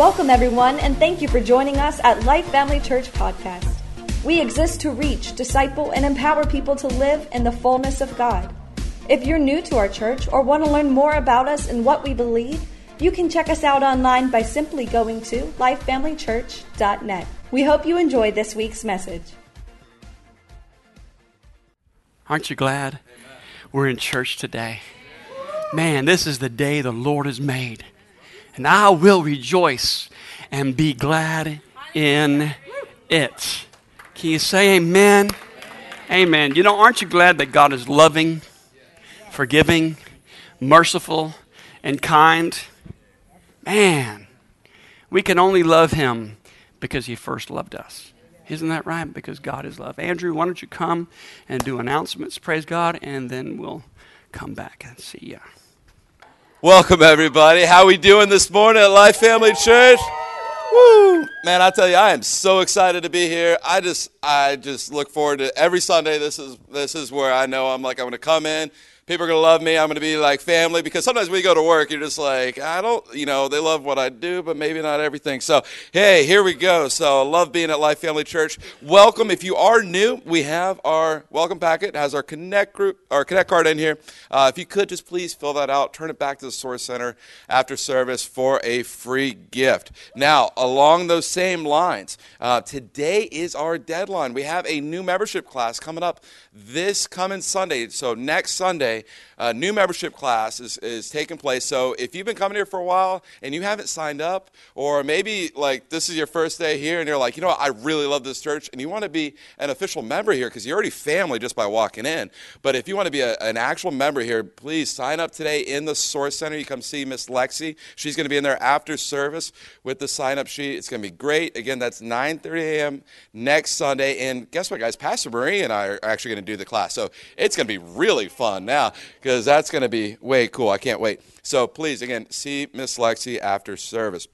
Welcome, everyone, and thank you for joining us at Life Family Church Podcast. We exist to reach, disciple, and empower people to live in the fullness of God. If you're new to our church or want to learn more about us and what we believe, you can check us out online by simply going to lifefamilychurch.net. We hope you enjoy this week's message. Aren't you glad we're in church today? Man, this is the day the Lord has made and I will rejoice and be glad in it. Can you say amen? Amen. You know, aren't you glad that God is loving, forgiving, merciful, and kind? Man, we can only love Him because He first loved us. Isn't that right? Because God is love. Andrew, why don't you come and do announcements? Praise God, and then we'll come back and see you. Welcome everybody. How we doing this morning at Life Family Church? Woo! Man, I tell you, I am so excited to be here. I just I just look forward to every Sunday. This is this is where I know I'm like I'm going to come in people are going to love me. I'm going to be like family because sometimes you go to work, you're just like, I don't, you know, they love what I do, but maybe not everything. So, hey, here we go. So, I love being at Life Family Church. Welcome. If you are new, we have our welcome packet, it has our Connect group, our Connect card in here. Uh, if you could just please fill that out, turn it back to the Source Center after service for a free gift. Now, along those same lines, uh, today is our deadline. We have a new membership class coming up this coming Sunday. So, next Sunday, a new membership class is, is taking place. So if you've been coming here for a while and you haven't signed up, or maybe like this is your first day here and you're like, you know what, I really love this church, and you want to be an official member here because you're already family just by walking in. But if you want to be a, an actual member here, please sign up today in the Source Center. You come see Miss Lexi. She's going to be in there after service with the sign up sheet. It's going to be great. Again, that's 9:30 a.m. next Sunday. And guess what, guys? Pastor Marie and I are actually going to do the class, so it's going to be really fun now because that's going to be way cool. I can't wait. So please, again, see Miss Lexi after service.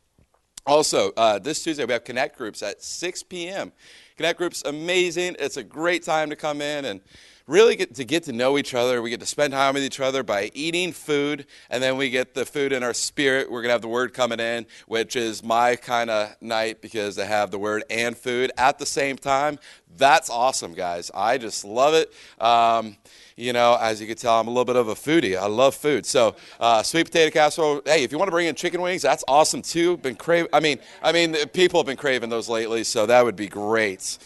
Also, uh, this Tuesday we have Connect Groups at 6 p.m. Connect Groups, amazing. It's a great time to come in and really get to get to know each other. We get to spend time with each other by eating food, and then we get the food in our spirit. We're going to have the word coming in, which is my kind of night because I have the word and food at the same time. That's awesome, guys. I just love it. Um, you know, as you can tell, I'm a little bit of a foodie. I love food. So, uh, sweet potato casserole. Hey, if you want to bring in chicken wings, that's awesome too. Been craving. I mean, I mean, people have been craving those lately, so that would be great.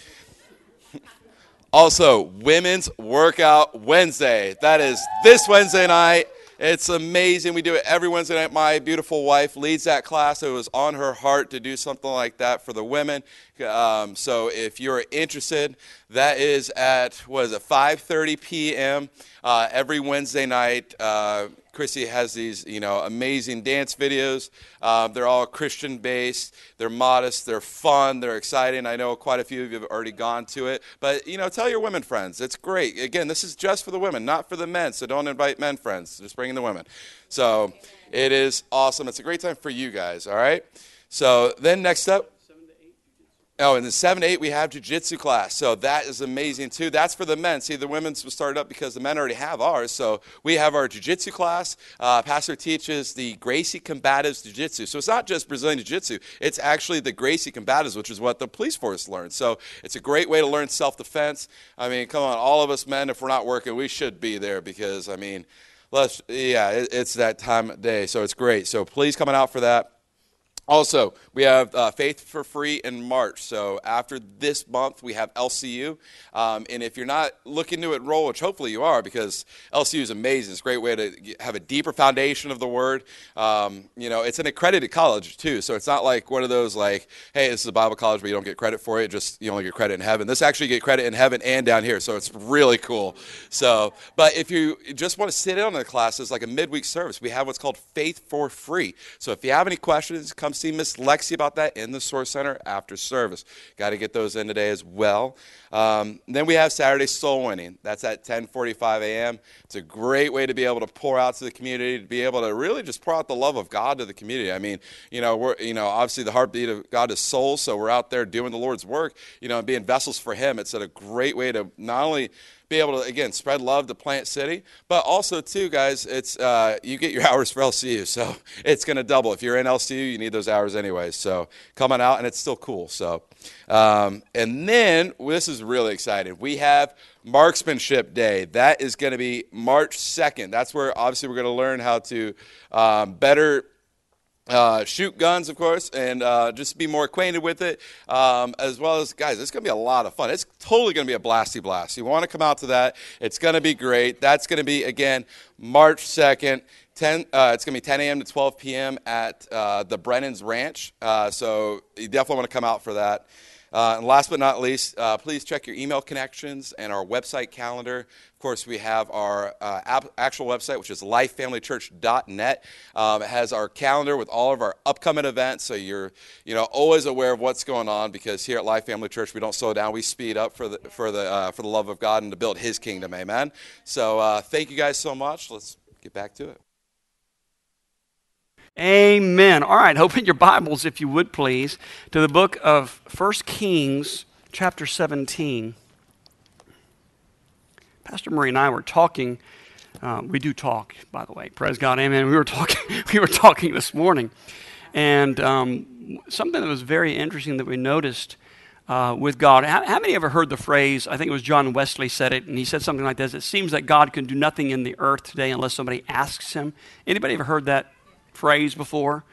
Also, Women's Workout Wednesday. That is this Wednesday night. It's amazing. We do it every Wednesday night. My beautiful wife leads that class. It was on her heart to do something like that for the women. Um, so if you're interested, that is at what is it 5:30 p.m. Uh, every Wednesday night. Uh, Chrissy has these, you know, amazing dance videos. Uh, they're all Christian based. They're modest. They're fun. They're exciting. I know quite a few of you have already gone to it. But you know, tell your women friends. It's great. Again, this is just for the women, not for the men. So don't invite men friends. Just bring in the women. So it is awesome. It's a great time for you guys. All right. So then next up. Oh, and 7 to 8, we have jiu-jitsu class. So that is amazing, too. That's for the men. See, the women's was started up because the men already have ours. So we have our jiu-jitsu class. Uh, Pastor teaches the Gracie Combatives Jiu-Jitsu. So it's not just Brazilian Jiu-Jitsu. It's actually the Gracie Combatives, which is what the police force learns. So it's a great way to learn self-defense. I mean, come on, all of us men, if we're not working, we should be there because, I mean, let's, yeah, it, it's that time of day. So it's great. So please come out for that. Also, we have uh, Faith for Free in March. So after this month, we have LCU. Um, and if you're not looking to enroll, which hopefully you are, because LCU is amazing. It's a great way to have a deeper foundation of the Word. Um, you know, it's an accredited college too, so it's not like one of those like, hey, this is a Bible college, but you don't get credit for it. Just you only get credit in heaven. This actually get credit in heaven and down here, so it's really cool. So, but if you just want to sit in on the classes, like a midweek service, we have what's called Faith for Free. So if you have any questions, come see Miss Lexi about that in the Source Center after service. Got to get those in today as well. Um, then we have Saturday Soul Winning. That's at 10:45 a.m. It's a great way to be able to pour out to the community, to be able to really just pour out the love of God to the community. I mean, you know, we're you know obviously the heartbeat of God is soul, so we're out there doing the Lord's work, you know, and being vessels for Him. It's a great way to not only be able to again spread love to Plant City, but also too, guys, it's uh, you get your hours for LCU, so it's going to double. If you're in LCU, you need those hours anyways. So coming out, and it's still cool. So, um, and then this is really exciting. We have Marksmanship Day. That is going to be March 2nd. That's where obviously we're going to learn how to um, better uh, shoot guns, of course, and uh, just be more acquainted with it, um, as well as, guys, it's going to be a lot of fun. It's totally going to be a blasty blast. You want to come out to that. It's going to be great. That's going to be, again, March 2nd. 10, uh, it's going to be 10 a.m. to 12 p.m. at uh, the Brennan's Ranch. Uh, so you definitely want to come out for that. Uh, and last but not least, uh, please check your email connections and our website calendar. Of course, we have our uh, ap- actual website, which is lifefamilychurch.net. Um, it has our calendar with all of our upcoming events, so you're you know always aware of what's going on. Because here at Life Family Church, we don't slow down; we speed up for the for the uh, for the love of God and to build His kingdom. Amen. So uh, thank you guys so much. Let's get back to it. Amen. All right, open your Bibles, if you would please, to the book of 1 Kings, chapter 17. Pastor Marie and I were talking. Um, we do talk, by the way. Praise God, amen. We were talking. We were talking this morning, and um, something that was very interesting that we noticed uh, with God. How, how, many ever heard the phrase? I think it was John Wesley said it, and he said something like this: "It seems that God can do nothing in the earth today unless somebody asks Him." Anybody ever heard that phrase before?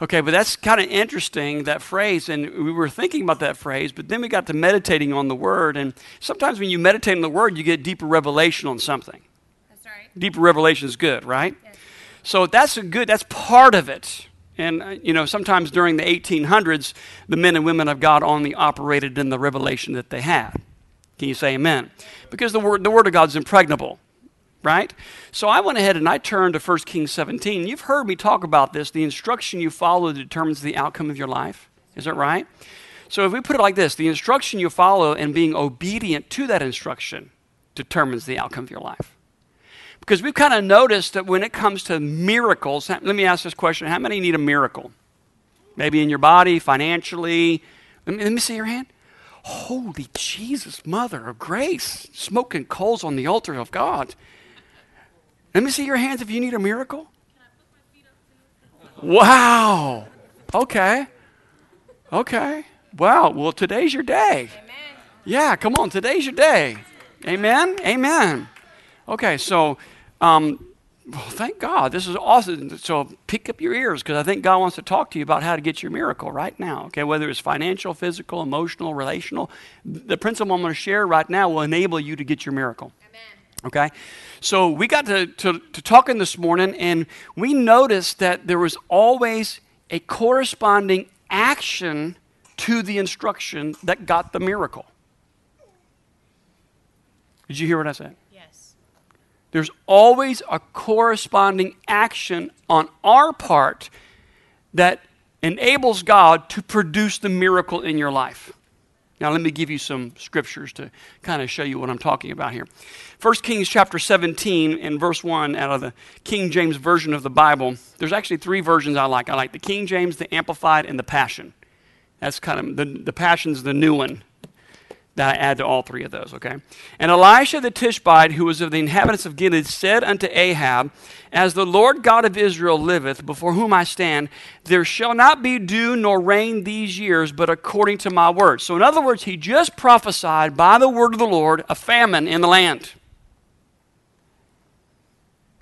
Okay, but that's kind of interesting, that phrase. And we were thinking about that phrase, but then we got to meditating on the word. And sometimes when you meditate on the word, you get deeper revelation on something. That's right. Deeper revelation is good, right? Yes. So that's a good, that's part of it. And, uh, you know, sometimes during the 1800s, the men and women of God only operated in the revelation that they had. Can you say amen? Because the word, the word of God is impregnable right? So I went ahead and I turned to 1 Kings 17. You've heard me talk about this. The instruction you follow determines the outcome of your life. Is that right? So if we put it like this, the instruction you follow and being obedient to that instruction determines the outcome of your life. Because we've kind of noticed that when it comes to miracles, let me ask this question how many need a miracle? Maybe in your body, financially. Let me, let me see your hand. Holy Jesus, Mother of Grace, smoking coals on the altar of God. Let me see your hands if you need a miracle. Wow. Okay. Okay. Wow. Well, today's your day. Amen. Yeah, come on. Today's your day. Amen. Amen. Okay, so um, well, thank God. This is awesome. So pick up your ears because I think God wants to talk to you about how to get your miracle right now. Okay, whether it's financial, physical, emotional, relational, the principle I'm going to share right now will enable you to get your miracle. Okay? So we got to, to, to talking this morning, and we noticed that there was always a corresponding action to the instruction that got the miracle. Did you hear what I said? Yes. There's always a corresponding action on our part that enables God to produce the miracle in your life. Now, let me give you some scriptures to kind of show you what I'm talking about here. 1 Kings chapter 17 and verse 1 out of the King James Version of the Bible. There's actually three versions I like. I like the King James, the Amplified, and the Passion. That's kind of the, the Passion's the new one that I add to all three of those, okay? And Elisha the Tishbite, who was of the inhabitants of Gilead, said unto Ahab, As the Lord God of Israel liveth, before whom I stand, there shall not be dew nor rain these years, but according to my word. So, in other words, he just prophesied by the word of the Lord a famine in the land.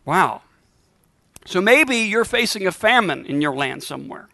Wow. So maybe you're facing a famine in your land somewhere.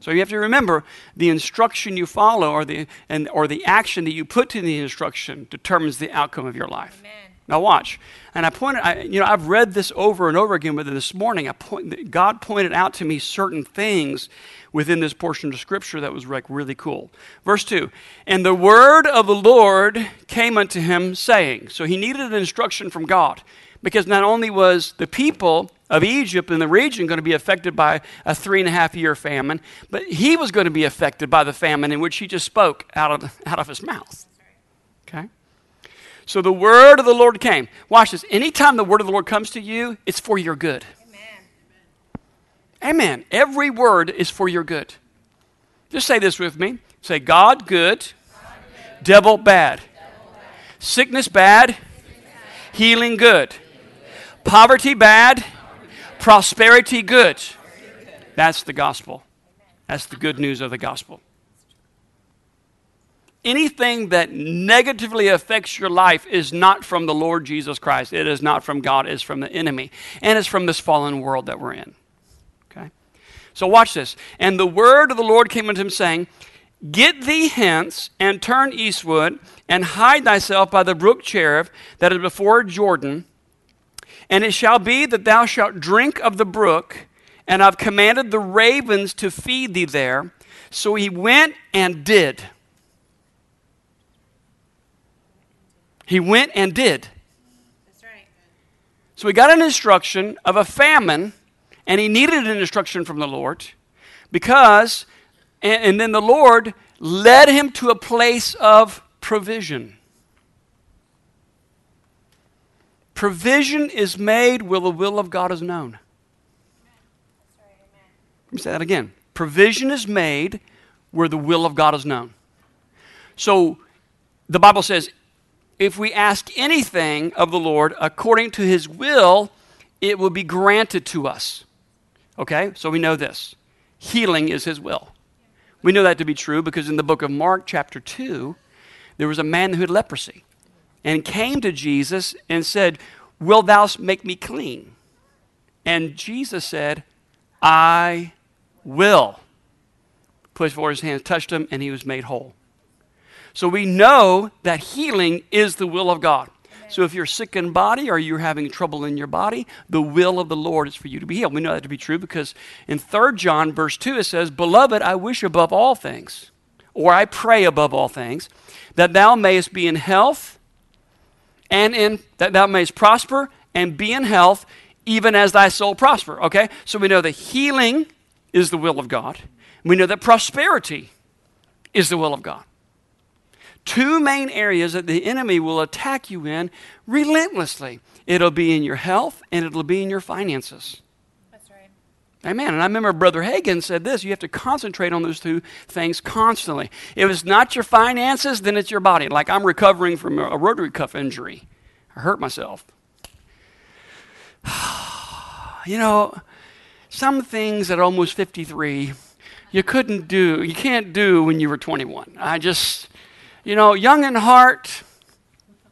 So you have to remember the instruction you follow or the, and, or the action that you put to the instruction determines the outcome of your life. Amen. Now watch. And I pointed, I, you know, I've read this over and over again, but this morning I point, God pointed out to me certain things within this portion of Scripture that was like really cool. Verse 2 And the word of the Lord came unto him, saying, So he needed an instruction from God because not only was the people of Egypt and the region going to be affected by a three and a half year famine, but he was going to be affected by the famine in which he just spoke out of, out of his mouth. Okay? So the word of the Lord came. Watch this. Anytime the word of the Lord comes to you, it's for your good. Amen. Amen. Every word is for your good. Just say this with me. Say, God good, devil bad. Sickness bad, healing good. Poverty bad, prosperity good. That's the gospel. That's the good news of the gospel. Anything that negatively affects your life is not from the Lord Jesus Christ. It is not from God, it's from the enemy. And it's from this fallen world that we're in. Okay? So watch this. And the word of the Lord came unto him, saying, Get thee hence and turn eastward and hide thyself by the brook Cherith that is before Jordan. And it shall be that thou shalt drink of the brook, and I've commanded the ravens to feed thee there. So he went and did. He went and did. That's right. So he got an instruction of a famine, and he needed an instruction from the Lord because, and, and then the Lord led him to a place of provision. Provision is made where the will of God is known. Let me say that again. Provision is made where the will of God is known. So the Bible says, if we ask anything of the Lord according to his will, it will be granted to us. Okay? So we know this. Healing is his will. We know that to be true because in the book of Mark, chapter 2, there was a man who had leprosy and came to Jesus and said, Will thou make me clean? And Jesus said, I will. Pushed forward his hands, touched him, and he was made whole. So we know that healing is the will of God. So if you're sick in body or you're having trouble in your body, the will of the Lord is for you to be healed. We know that to be true because in 3 John verse 2 it says, "Beloved, I wish above all things, or I pray above all things, that thou mayest be in health and in that thou mayest prosper and be in health even as thy soul prosper." Okay? So we know that healing is the will of God. We know that prosperity is the will of God two main areas that the enemy will attack you in relentlessly it'll be in your health and it'll be in your finances. Amen. And I remember Brother Hagin said this you have to concentrate on those two things constantly. If it's not your finances, then it's your body. Like I'm recovering from a rotary cuff injury, I hurt myself. you know, some things at almost 53 you couldn't do, you can't do when you were 21. I just, you know, young in heart,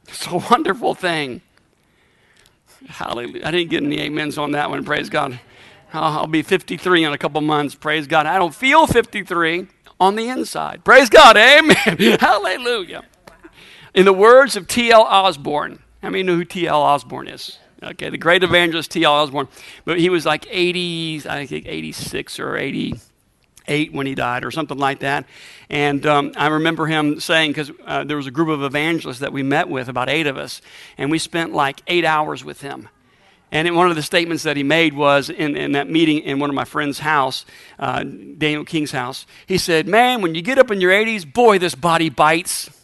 it's a wonderful thing. Hallelujah. I didn't get any amens on that one. Praise God. I'll be 53 in a couple months. Praise God. I don't feel 53 on the inside. Praise God. Amen. Hallelujah. In the words of T.L. Osborn, how many know who T.L. Osborn is? Okay, the great evangelist T.L. Osborn. But he was like 80, I think 86 or 80 eight when he died, or something like that. And um, I remember him saying, because uh, there was a group of evangelists that we met with, about eight of us, and we spent like eight hours with him. And one of the statements that he made was in, in that meeting in one of my friend's house, uh, Daniel King's house, he said, Man, when you get up in your 80s, boy, this body bites.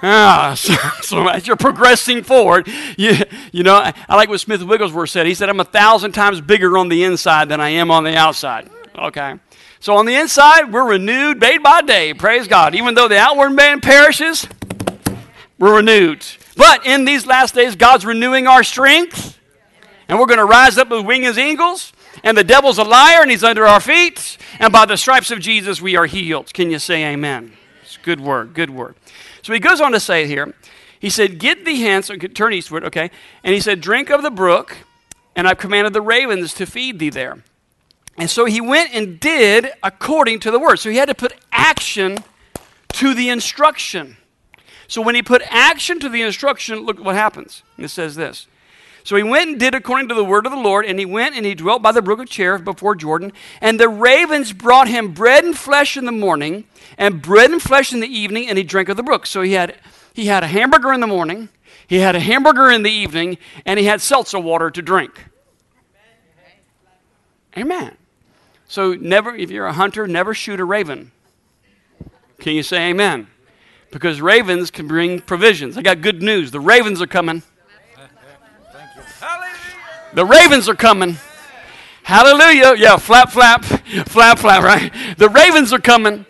Ah, so, so, as you're progressing forward, you, you know, I, I like what Smith Wigglesworth said. He said, I'm a thousand times bigger on the inside than I am on the outside. Okay. So on the inside, we're renewed day by day. Praise God. Even though the outward man perishes, we're renewed. But in these last days, God's renewing our strength. And we're going to rise up with wings as eagles. And the devil's a liar and he's under our feet. And by the stripes of Jesus, we are healed. Can you say amen? It's good word, good word. So he goes on to say here, he said, Get thee hence, turn eastward, okay? And he said, Drink of the brook, and I've commanded the ravens to feed thee there. And so he went and did according to the word. So he had to put action to the instruction. So when he put action to the instruction, look what happens. It says this. So he went and did according to the word of the Lord, and he went and he dwelt by the brook of Cherith before Jordan. And the ravens brought him bread and flesh in the morning, and bread and flesh in the evening, and he drank of the brook. So he had, he had a hamburger in the morning, he had a hamburger in the evening, and he had seltzer water to drink. Amen. So never, if you're a hunter, never shoot a raven. Can you say amen? Because ravens can bring provisions. I got good news. The ravens are coming. The ravens are coming. Hallelujah. Yeah, flap, flap, flap, flap, right? The ravens are coming.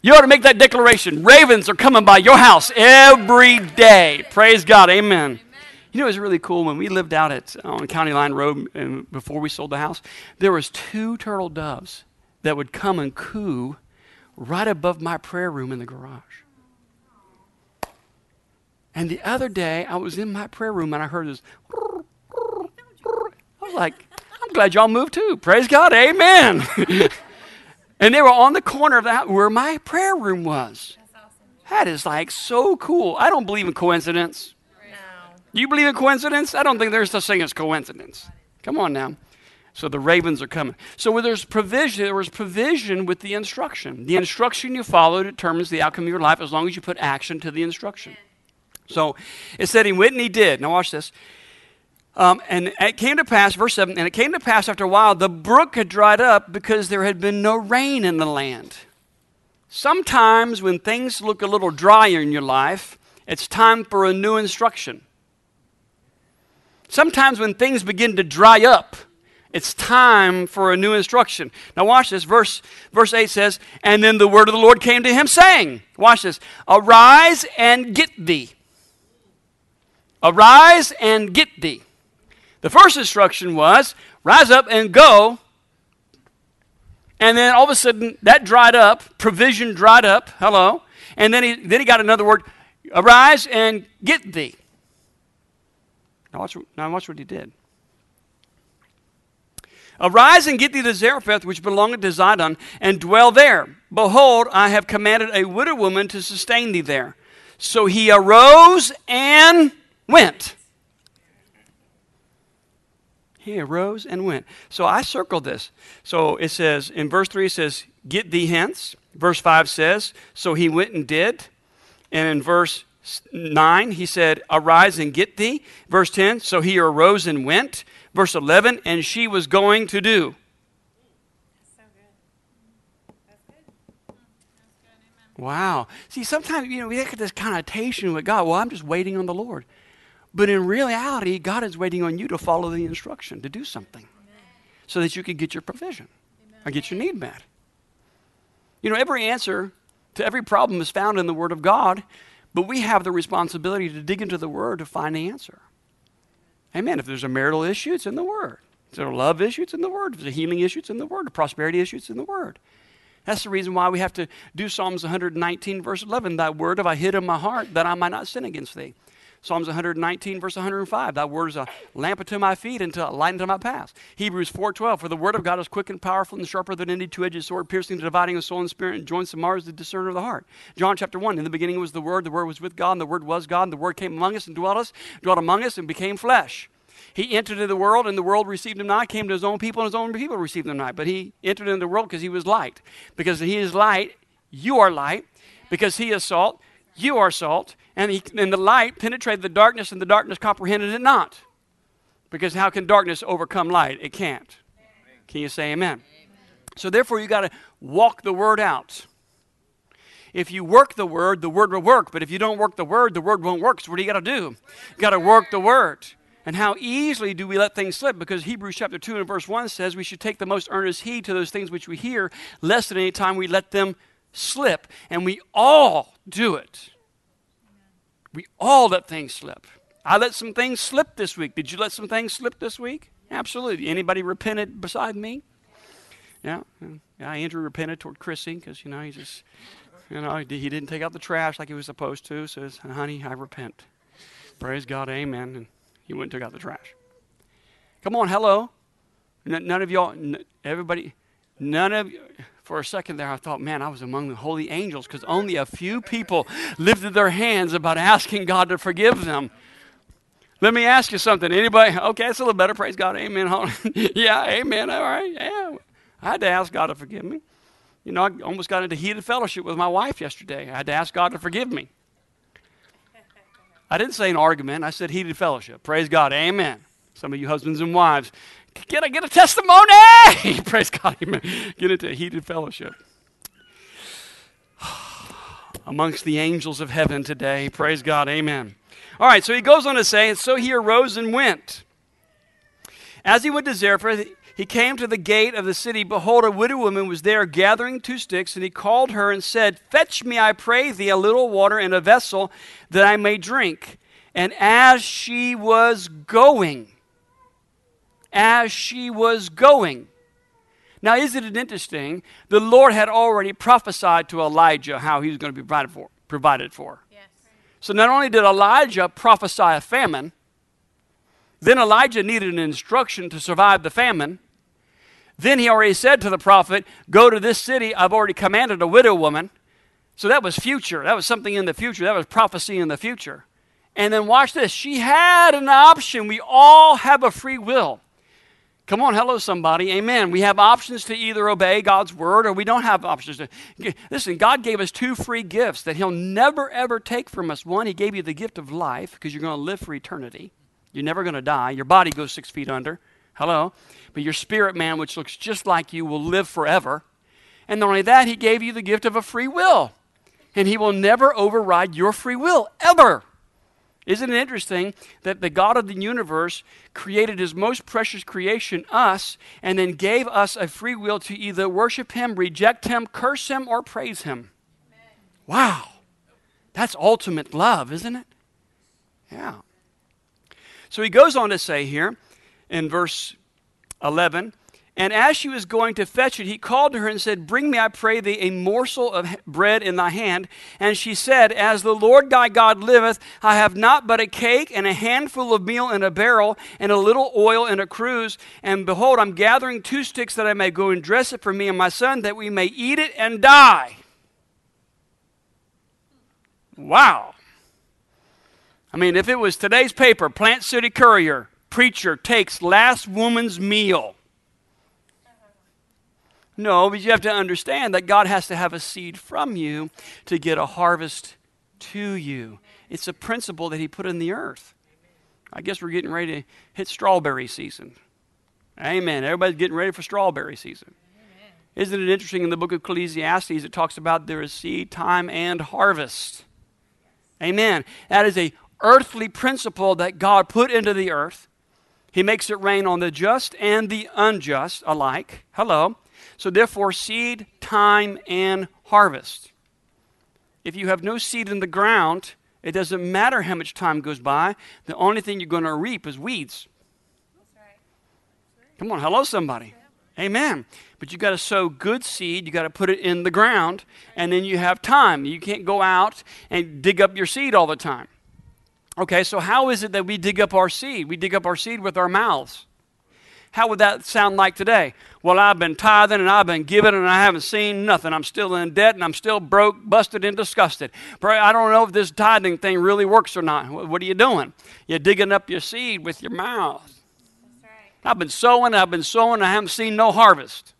You ought to make that declaration. Ravens are coming by your house every day. Praise God. Amen. You know, it was really cool when we lived out at on County Line Road and before we sold the house. There was two turtle doves that would come and coo right above my prayer room in the garage. And the other day, I was in my prayer room and I heard this. Was like, I'm glad y'all moved too. Praise God. Amen. and they were on the corner of that where my prayer room was. That is like so cool. I don't believe in coincidence. No. You believe in coincidence? I don't think there's such thing as coincidence. Come on now. So the ravens are coming. So where there's provision, there was provision with the instruction. The instruction you follow determines the outcome of your life as long as you put action to the instruction. So it said he went and he did. Now watch this. Um, and it came to pass, verse 7, and it came to pass after a while, the brook had dried up because there had been no rain in the land. Sometimes when things look a little drier in your life, it's time for a new instruction. Sometimes when things begin to dry up, it's time for a new instruction. Now, watch this. Verse, verse 8 says, And then the word of the Lord came to him, saying, Watch this, arise and get thee. Arise and get thee. The first instruction was, Rise up and go. And then all of a sudden, that dried up, provision dried up. Hello. And then he, then he got another word, Arise and get thee. Now watch, now watch what he did. Arise and get thee to Zarephath, which belongeth to Zidon, and dwell there. Behold, I have commanded a widow woman to sustain thee there. So he arose and went. He arose and went. So I circled this. So it says, in verse 3, it says, Get thee hence. Verse 5 says, So he went and did. And in verse 9, he said, Arise and get thee. Verse 10, So he arose and went. Verse 11, And she was going to do. So good. That's good. That's good. Amen. Wow. See, sometimes, you know, we get this connotation with God. Well, I'm just waiting on the Lord. But in reality, God is waiting on you to follow the instruction, to do something, so that you can get your provision or get your need met. You know, every answer to every problem is found in the Word of God, but we have the responsibility to dig into the Word to find the answer. Amen. If there's a marital issue, it's in the Word. If there's a love issue, it's in the Word. If there's a healing issue, it's in the Word. If A prosperity issue, it's in the Word. That's the reason why we have to do Psalms 119, verse 11. Thy word have I hid in my heart that I might not sin against thee. Psalms 119, verse 105. Thy word is a lamp unto my feet and a light unto my path. Hebrews 4.12. For the word of God is quick and powerful and sharper than any two-edged sword, piercing to dividing of soul and spirit and joints and marrows, the discerner of the heart. John chapter 1. In the beginning was the word. The word was with God, and the word was God. And the word came among us and dwelt us, dwelt among us and became flesh. He entered into the world, and the world received him not. Came to his own people, and his own people received him not. But he entered into the world because he was light. Because he is light, you are light. Because he is salt, you are salt. And, he, and the light penetrated the darkness, and the darkness comprehended it not. Because how can darkness overcome light? It can't. Can you say amen? So therefore, you got to walk the word out. If you work the word, the word will work. But if you don't work the word, the word won't work. So what do you got to do? You got to work the word. And how easily do we let things slip? Because Hebrews chapter 2 and verse 1 says we should take the most earnest heed to those things which we hear, lest at any time we let them slip. And we all do it. We all let things slip. I let some things slip this week. Did you let some things slip this week? Absolutely. Anybody repented beside me? Yeah. Yeah, Andrew repented toward Chrissy because, you know, he just, you know, he didn't take out the trash like he was supposed to. Says, honey, I repent. Praise God, amen. And he went and took out the trash. Come on, hello. N- none of y'all, n- everybody, none of. For a second there, I thought, man, I was among the holy angels because only a few people lifted their hands about asking God to forgive them. Let me ask you something. Anybody? Okay, it's a little better. Praise God. Amen. yeah, amen. All right. Yeah. I had to ask God to forgive me. You know, I almost got into heated fellowship with my wife yesterday. I had to ask God to forgive me. I didn't say an argument. I said heated fellowship. Praise God. Amen. Some of you husbands and wives, get a, get a testimony. Praise God. Amen. Get into heated fellowship. Amongst the angels of heaven today. Praise God. Amen. All right, so he goes on to say, and so he arose and went. As he went to Zarephath, he came to the gate of the city. Behold, a widow woman was there gathering two sticks, and he called her and said, Fetch me, I pray thee, a little water in a vessel that I may drink. And as she was going, as she was going, now, isn't it interesting? The Lord had already prophesied to Elijah how he was going to be provided for. Provided for. Yes. So not only did Elijah prophesy a famine, then Elijah needed an instruction to survive the famine. Then he already said to the prophet, Go to this city. I've already commanded a widow woman. So that was future. That was something in the future. That was prophecy in the future. And then watch this. She had an option. We all have a free will. Come on, hello, somebody. Amen. We have options to either obey God's word or we don't have options to. Listen, God gave us two free gifts that He'll never, ever take from us. One, He gave you the gift of life because you're going to live for eternity. You're never going to die. Your body goes six feet under. Hello. But your spirit man, which looks just like you, will live forever. And not only that, He gave you the gift of a free will. And He will never override your free will, ever. Isn't it interesting that the God of the universe created his most precious creation, us, and then gave us a free will to either worship him, reject him, curse him, or praise him? Wow. That's ultimate love, isn't it? Yeah. So he goes on to say here in verse 11 and as she was going to fetch it, he called to her and said, Bring me, I pray thee, a morsel of bread in thy hand. And she said, As the Lord thy God liveth, I have not but a cake and a handful of meal in a barrel and a little oil in a cruse. And behold, I'm gathering two sticks that I may go and dress it for me and my son, that we may eat it and die. Wow. I mean, if it was today's paper, Plant City Courier, preacher takes last woman's meal no, but you have to understand that God has to have a seed from you to get a harvest to you. It's a principle that He put in the earth. I guess we're getting ready to hit strawberry season. Amen. Everybody's getting ready for strawberry season. Amen. Isn't it interesting in the book of Ecclesiastes, it talks about there is seed, time, and harvest. Amen. That is a earthly principle that God put into the earth. He makes it rain on the just and the unjust alike. Hello. So, therefore, seed, time, and harvest. If you have no seed in the ground, it doesn't matter how much time goes by. The only thing you're going to reap is weeds. Come on, hello, somebody. Amen. But you got to sow good seed. You got to put it in the ground, and then you have time. You can't go out and dig up your seed all the time. Okay, so how is it that we dig up our seed? We dig up our seed with our mouths. How would that sound like today? Well, I've been tithing and I've been giving and I haven't seen nothing. I'm still in debt and I'm still broke, busted, and disgusted. I don't know if this tithing thing really works or not. What are you doing? You're digging up your seed with your mouth. I've been sowing, I've been sowing, I haven't seen no harvest.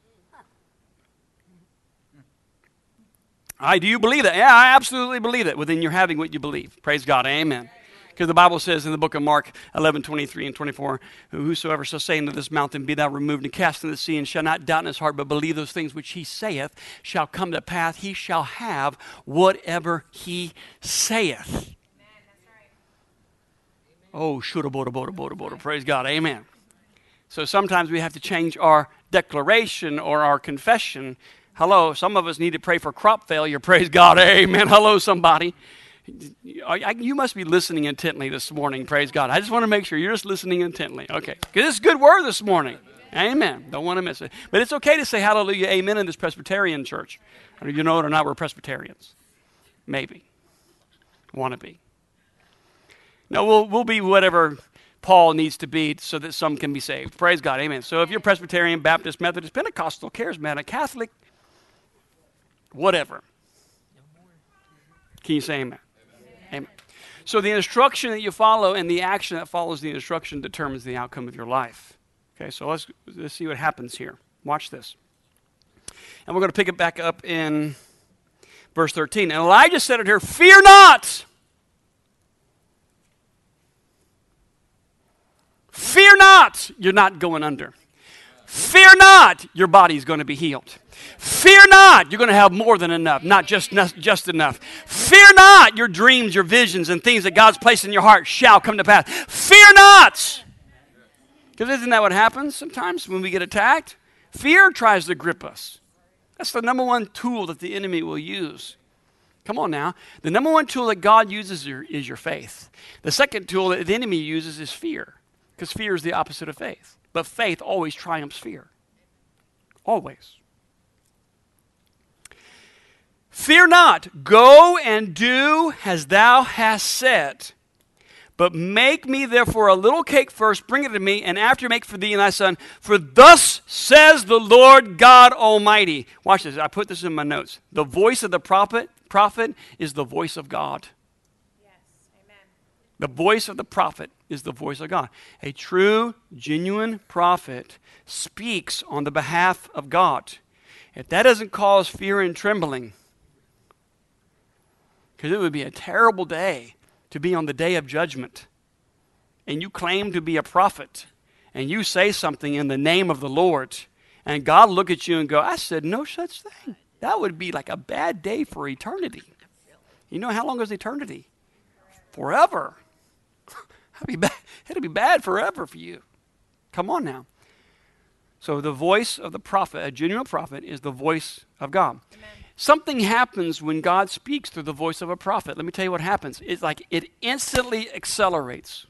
I do you believe that? Yeah, I absolutely believe it Within you're having what you believe. Praise God. Amen. Because the Bible says in the book of Mark 11, 23 and 24, Whosoever shall say unto this mountain, Be thou removed and cast into the sea, and shall not doubt in his heart, but believe those things which he saith, shall come to pass. He shall have whatever he saith. Oh, shoulda, boda, boda, boda, boda. Praise God. Amen. So sometimes we have to change our declaration or our confession. Hello, some of us need to pray for crop failure. Praise God. Amen. Hello, somebody. You must be listening intently this morning. Praise God. I just want to make sure you're just listening intently. Okay. Because it's good word this morning. Amen. Don't want to miss it. But it's okay to say hallelujah, amen in this Presbyterian church. You know it or not, we're Presbyterians. Maybe. Want to be. No, we'll, we'll be whatever Paul needs to be so that some can be saved. Praise God. Amen. So if you're Presbyterian, Baptist, Methodist, Pentecostal, Charismatic, Catholic, whatever. Can you say amen? Amen. So the instruction that you follow and the action that follows the instruction determines the outcome of your life. Okay, so let's, let's see what happens here. Watch this. And we're going to pick it back up in verse 13. And Elijah said it here Fear not! Fear not! You're not going under. Fear not! Your body's going to be healed. Fear not, you're going to have more than enough, not just, just enough. Fear not, your dreams, your visions, and things that God's placed in your heart shall come to pass. Fear not. Because isn't that what happens sometimes when we get attacked? Fear tries to grip us. That's the number one tool that the enemy will use. Come on now. The number one tool that God uses is your faith. The second tool that the enemy uses is fear, because fear is the opposite of faith. But faith always triumphs fear. Always. Fear not, go and do as thou hast said. But make me therefore a little cake first, bring it to me, and after make for thee and thy son. For thus says the Lord God Almighty. Watch this. I put this in my notes. The voice of the prophet, prophet is the voice of God. The voice of the prophet is the voice of God. A true, genuine prophet speaks on the behalf of God. If that doesn't cause fear and trembling, because it would be a terrible day to be on the day of judgment and you claim to be a prophet and you say something in the name of the Lord and God look at you and go, I said no such thing. That would be like a bad day for eternity. You know how long is eternity? Forever. That'd be bad. It'll be bad forever for you. Come on now. So the voice of the prophet, a genuine prophet, is the voice of God. Amen. Something happens when God speaks through the voice of a prophet. Let me tell you what happens. It's like it instantly accelerates.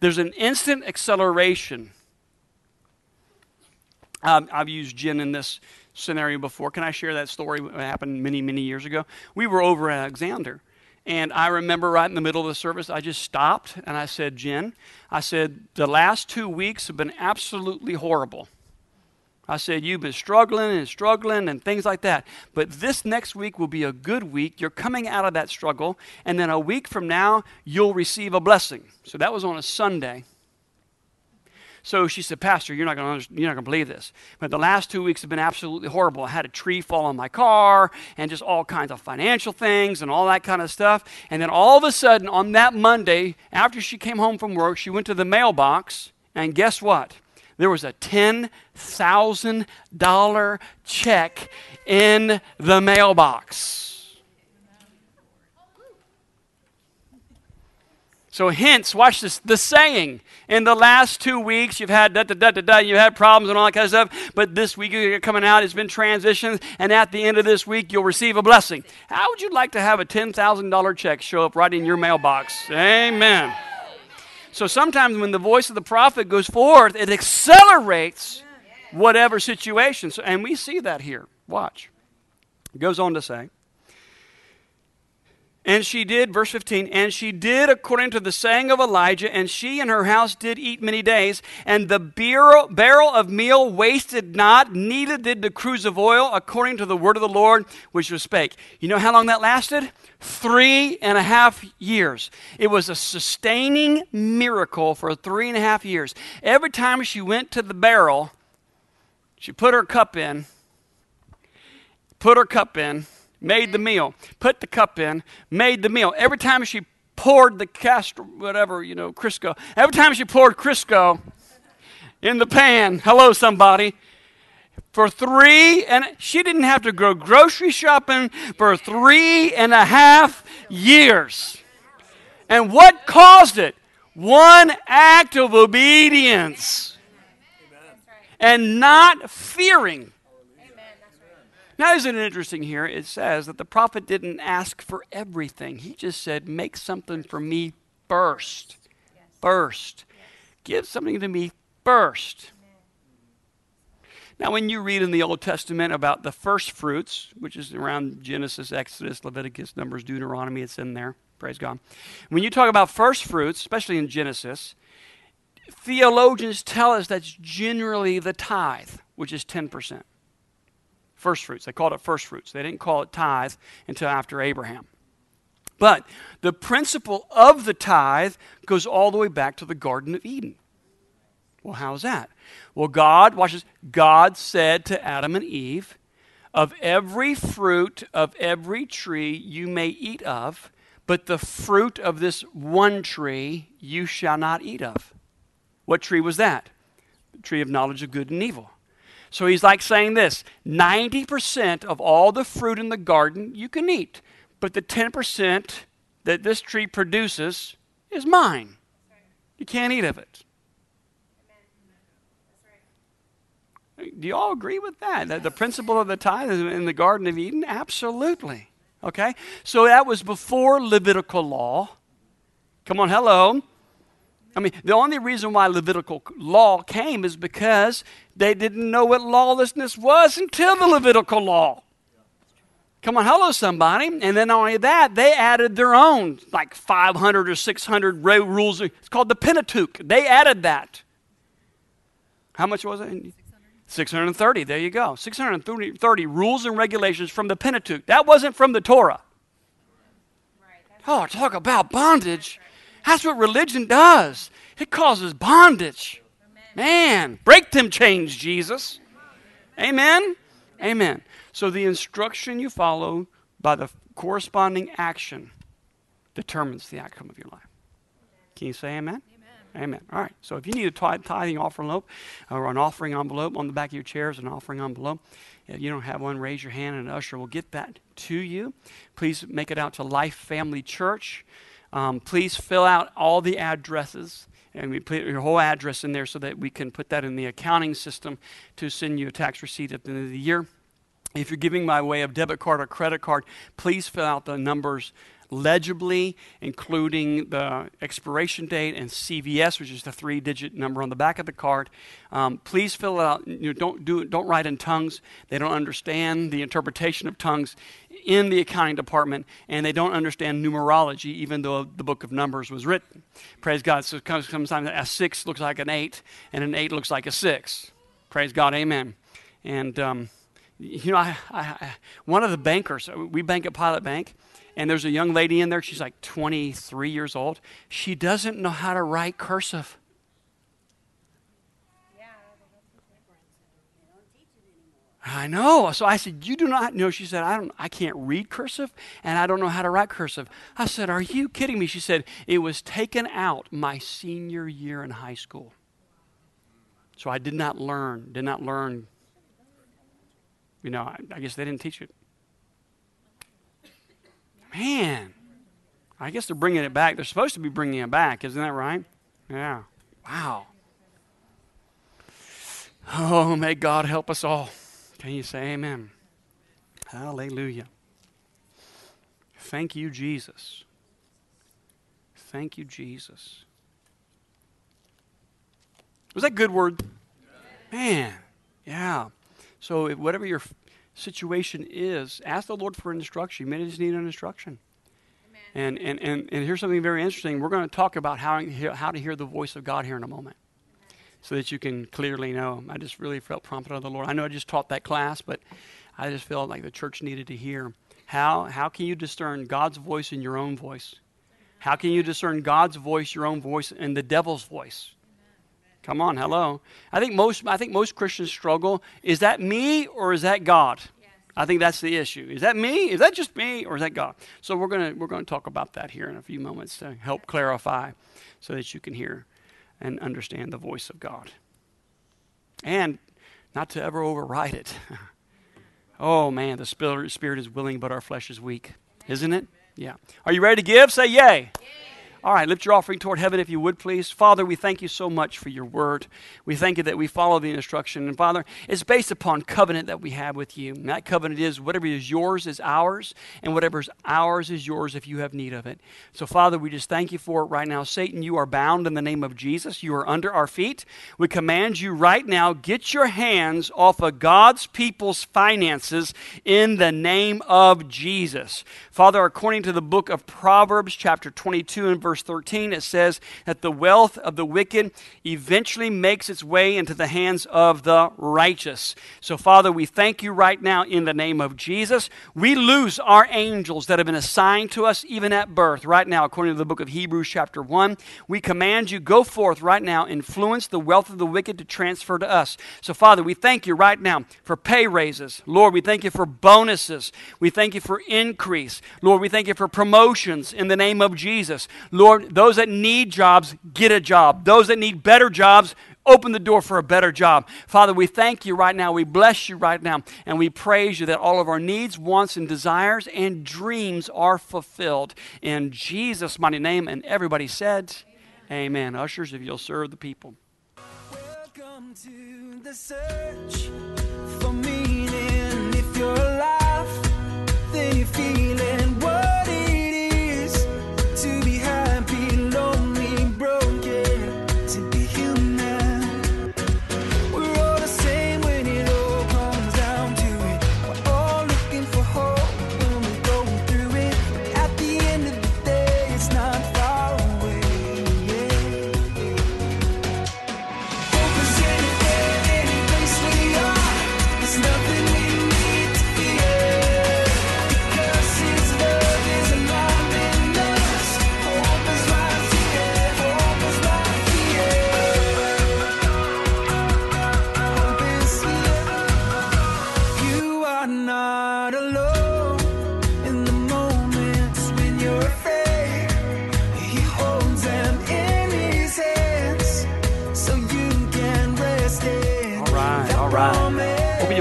There's an instant acceleration. Um, I've used Jen in this scenario before. Can I share that story? It happened many, many years ago. We were over at Alexander, and I remember right in the middle of the service, I just stopped and I said, Jen, I said, the last two weeks have been absolutely horrible. I said, You've been struggling and struggling and things like that. But this next week will be a good week. You're coming out of that struggle. And then a week from now, you'll receive a blessing. So that was on a Sunday. So she said, Pastor, you're not going to you're not going to believe this. But the last two weeks have been absolutely horrible. I had a tree fall on my car and just all kinds of financial things and all that kind of stuff. And then all of a sudden, on that Monday, after she came home from work, she went to the mailbox. And guess what? there was a $10,000 check in the mailbox. So, hence, watch this the saying. In the last two weeks, you've had da da da da da, you've had problems and all that kind of stuff, but this week you're coming out, it's been transitions, and at the end of this week, you'll receive a blessing. How would you like to have a $10,000 check show up right in your mailbox? Amen. So sometimes when the voice of the prophet goes forth, it accelerates whatever situation. So, and we see that here. Watch. It goes on to say, and she did, verse 15, and she did according to the saying of Elijah, and she and her house did eat many days, and the barrel, barrel of meal wasted not, neither did the cruse of oil, according to the word of the Lord which was spake. You know how long that lasted? Three and a half years. It was a sustaining miracle for three and a half years. Every time she went to the barrel, she put her cup in, put her cup in, made the meal, put the cup in, made the meal. Every time she poured the castor, whatever, you know, Crisco, every time she poured Crisco in the pan, hello, somebody, for three, and she didn't have to go grocery shopping for three and a half years. And what caused it? One act of obedience and not fearing now, isn't it interesting here? It says that the prophet didn't ask for everything. He just said, Make something for me first. Yes. First. Yes. Give something to me first. Now, when you read in the Old Testament about the first fruits, which is around Genesis, Exodus, Leviticus, Numbers, Deuteronomy, it's in there. Praise God. When you talk about first fruits, especially in Genesis, theologians tell us that's generally the tithe, which is 10% first fruits. They called it first fruits. They didn't call it tithe until after Abraham. But the principle of the tithe goes all the way back to the Garden of Eden. Well, how's that? Well, God, watch this, God said to Adam and Eve, Of every fruit of every tree you may eat of, but the fruit of this one tree you shall not eat of. What tree was that? The tree of knowledge of good and evil. So he's like saying this 90% of all the fruit in the garden you can eat, but the 10% that this tree produces is mine. You can't eat of it. Do you all agree with that? The principle of the tithe in the Garden of Eden? Absolutely. Okay? So that was before Levitical law. Come on, hello. I mean, the only reason why Levitical law came is because they didn't know what lawlessness was until the Levitical law. Come on, hello, somebody. And then not only that, they added their own, like 500 or 600 rules. It's called the Pentateuch. They added that. How much was it? 630. There you go. 630 rules and regulations from the Pentateuch. That wasn't from the Torah. Oh, talk about bondage. That's what religion does. It causes bondage. Man, break them chains, Jesus. Amen. Amen. So the instruction you follow by the corresponding action determines the outcome of your life. Can you say amen? Amen. All right. So if you need a tithing offering envelope or an offering envelope on the back of your chair is an offering envelope. If you don't have one, raise your hand and an usher will get that to you. Please make it out to Life Family Church. Um, please fill out all the addresses and we put your whole address in there so that we can put that in the accounting system to send you a tax receipt at the end of the year. If you're giving by way of debit card or credit card, please fill out the numbers legibly, including the expiration date and CVS, which is the three-digit number on the back of the card. Um, please fill it out. You know, don't do don't write in tongues. They don't understand the interpretation of tongues in the accounting department, and they don't understand numerology, even though the book of Numbers was written. Praise God. So sometimes a six looks like an eight, and an eight looks like a six. Praise God. Amen. And um, you know, I, I, one of the bankers, we bank at Pilot Bank, and there's a young lady in there. She's like 23 years old. She doesn't know how to write cursive. I know. So I said, "You do not know." She said, "I don't. I can't read cursive, and I don't know how to write cursive." I said, "Are you kidding me?" She said, "It was taken out my senior year in high school." So I did not learn. Did not learn. You know, I, I guess they didn't teach it. Man, I guess they're bringing it back. They're supposed to be bringing it back, isn't that right? Yeah. Wow. Oh, may God help us all. Can you say amen? Hallelujah. Thank you, Jesus. Thank you, Jesus. Was that good word? Man, yeah. So, whatever your situation is, ask the Lord for instruction. You may just need an instruction. And, and, and, and here's something very interesting. We're going to talk about how, how to hear the voice of God here in a moment so that you can clearly know. I just really felt prompted of the Lord. I know I just taught that class, but I just felt like the church needed to hear. How, how can you discern God's voice in your own voice? How can you discern God's voice, your own voice, and the devil's voice? Come on, hello. I think most I think most Christians struggle. Is that me or is that God? Yes. I think that's the issue. Is that me? Is that just me or is that God? So we're gonna we're gonna talk about that here in a few moments to help clarify so that you can hear and understand the voice of God. And not to ever override it. oh man, the spirit spirit is willing, but our flesh is weak. Isn't it? Yeah. Are you ready to give? Say yay. yay. All right, lift your offering toward heaven if you would, please. Father, we thank you so much for your word. We thank you that we follow the instruction. And Father, it's based upon covenant that we have with you. And that covenant is whatever is yours is ours, and whatever is ours is yours if you have need of it. So, Father, we just thank you for it right now. Satan, you are bound in the name of Jesus. You are under our feet. We command you right now, get your hands off of God's people's finances in the name of Jesus. Father, according to the book of Proverbs, chapter 22 and verse verse 13, it says that the wealth of the wicked eventually makes its way into the hands of the righteous. So, Father, we thank you right now in the name of Jesus. We lose our angels that have been assigned to us even at birth. Right now, according to the book of Hebrews, chapter 1, we command you, go forth right now, influence the wealth of the wicked to transfer to us. So, Father, we thank you right now for pay raises. Lord, we thank you for bonuses. We thank you for increase. Lord, we thank you for promotions in the name of Jesus. Lord, Lord, those that need jobs, get a job. Those that need better jobs, open the door for a better job. Father, we thank you right now. We bless you right now. And we praise you that all of our needs, wants, and desires and dreams are fulfilled. In Jesus' mighty name. And everybody said, Amen. Amen. Ushers, if you'll serve the people. Welcome to the search for meaning. If you're alive,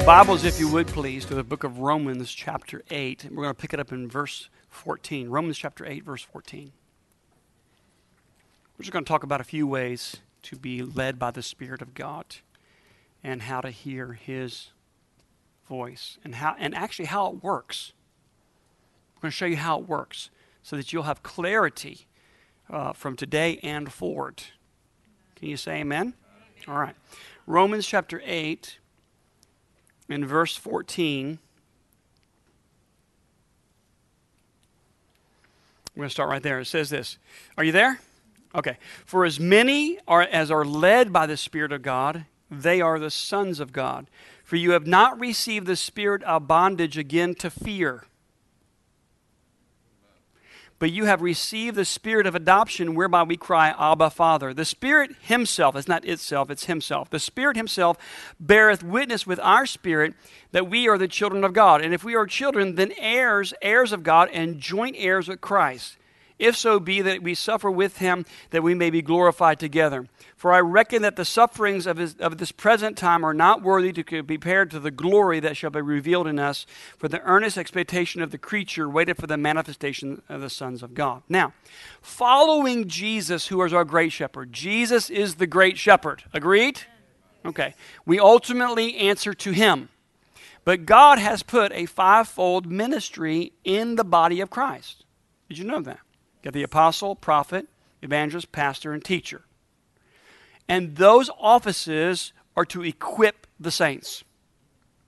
your Bibles, if you would, please, to the book of Romans, chapter 8. And we're going to pick it up in verse 14. Romans, chapter 8, verse 14. We're just going to talk about a few ways to be led by the Spirit of God and how to hear His voice and, how, and actually how it works. I'm going to show you how it works so that you'll have clarity uh, from today and forward. Can you say amen? All right. Romans chapter 8 in verse 14. I'm going to start right there. It says this. Are you there? Okay. For as many are as are led by the Spirit of God, they are the sons of God. For you have not received the spirit of bondage again to fear but you have received the spirit of adoption whereby we cry abba father. The spirit himself it's not itself it's himself. The spirit himself beareth witness with our spirit that we are the children of god. And if we are children then heirs heirs of god and joint heirs with christ if so be that we suffer with him that we may be glorified together. For i reckon that the sufferings of, his, of this present time are not worthy to be compared to the glory that shall be revealed in us for the earnest expectation of the creature waited for the manifestation of the sons of god. Now following jesus who is our great shepherd jesus is the great shepherd. Agreed? Okay. We ultimately answer to him. But god has put a fivefold ministry in the body of christ. Did you know that got the apostle prophet evangelist pastor and teacher and those offices are to equip the saints.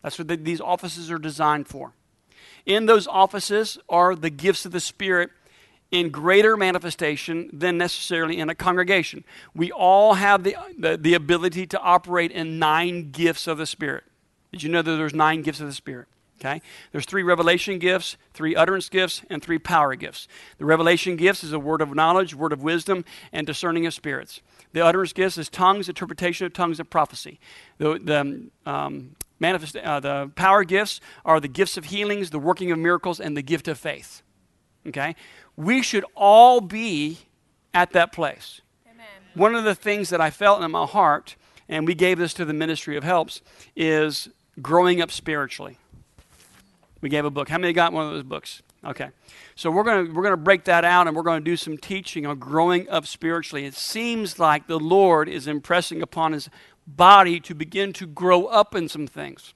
That's what the, these offices are designed for. In those offices are the gifts of the Spirit in greater manifestation than necessarily in a congregation. We all have the, the, the ability to operate in nine gifts of the Spirit. Did you know that there's nine gifts of the Spirit? Okay? There's three revelation gifts, three utterance gifts, and three power gifts. The revelation gifts is a word of knowledge, word of wisdom, and discerning of spirits. The utterance gifts is tongues, interpretation of tongues, and prophecy. The, the, um, manifest, uh, the power gifts are the gifts of healings, the working of miracles, and the gift of faith. Okay? We should all be at that place. Amen. One of the things that I felt in my heart, and we gave this to the Ministry of Helps, is growing up spiritually. We gave a book. How many got one of those books? Okay. So we're going to we're going to break that out and we're going to do some teaching on growing up spiritually. It seems like the Lord is impressing upon his body to begin to grow up in some things.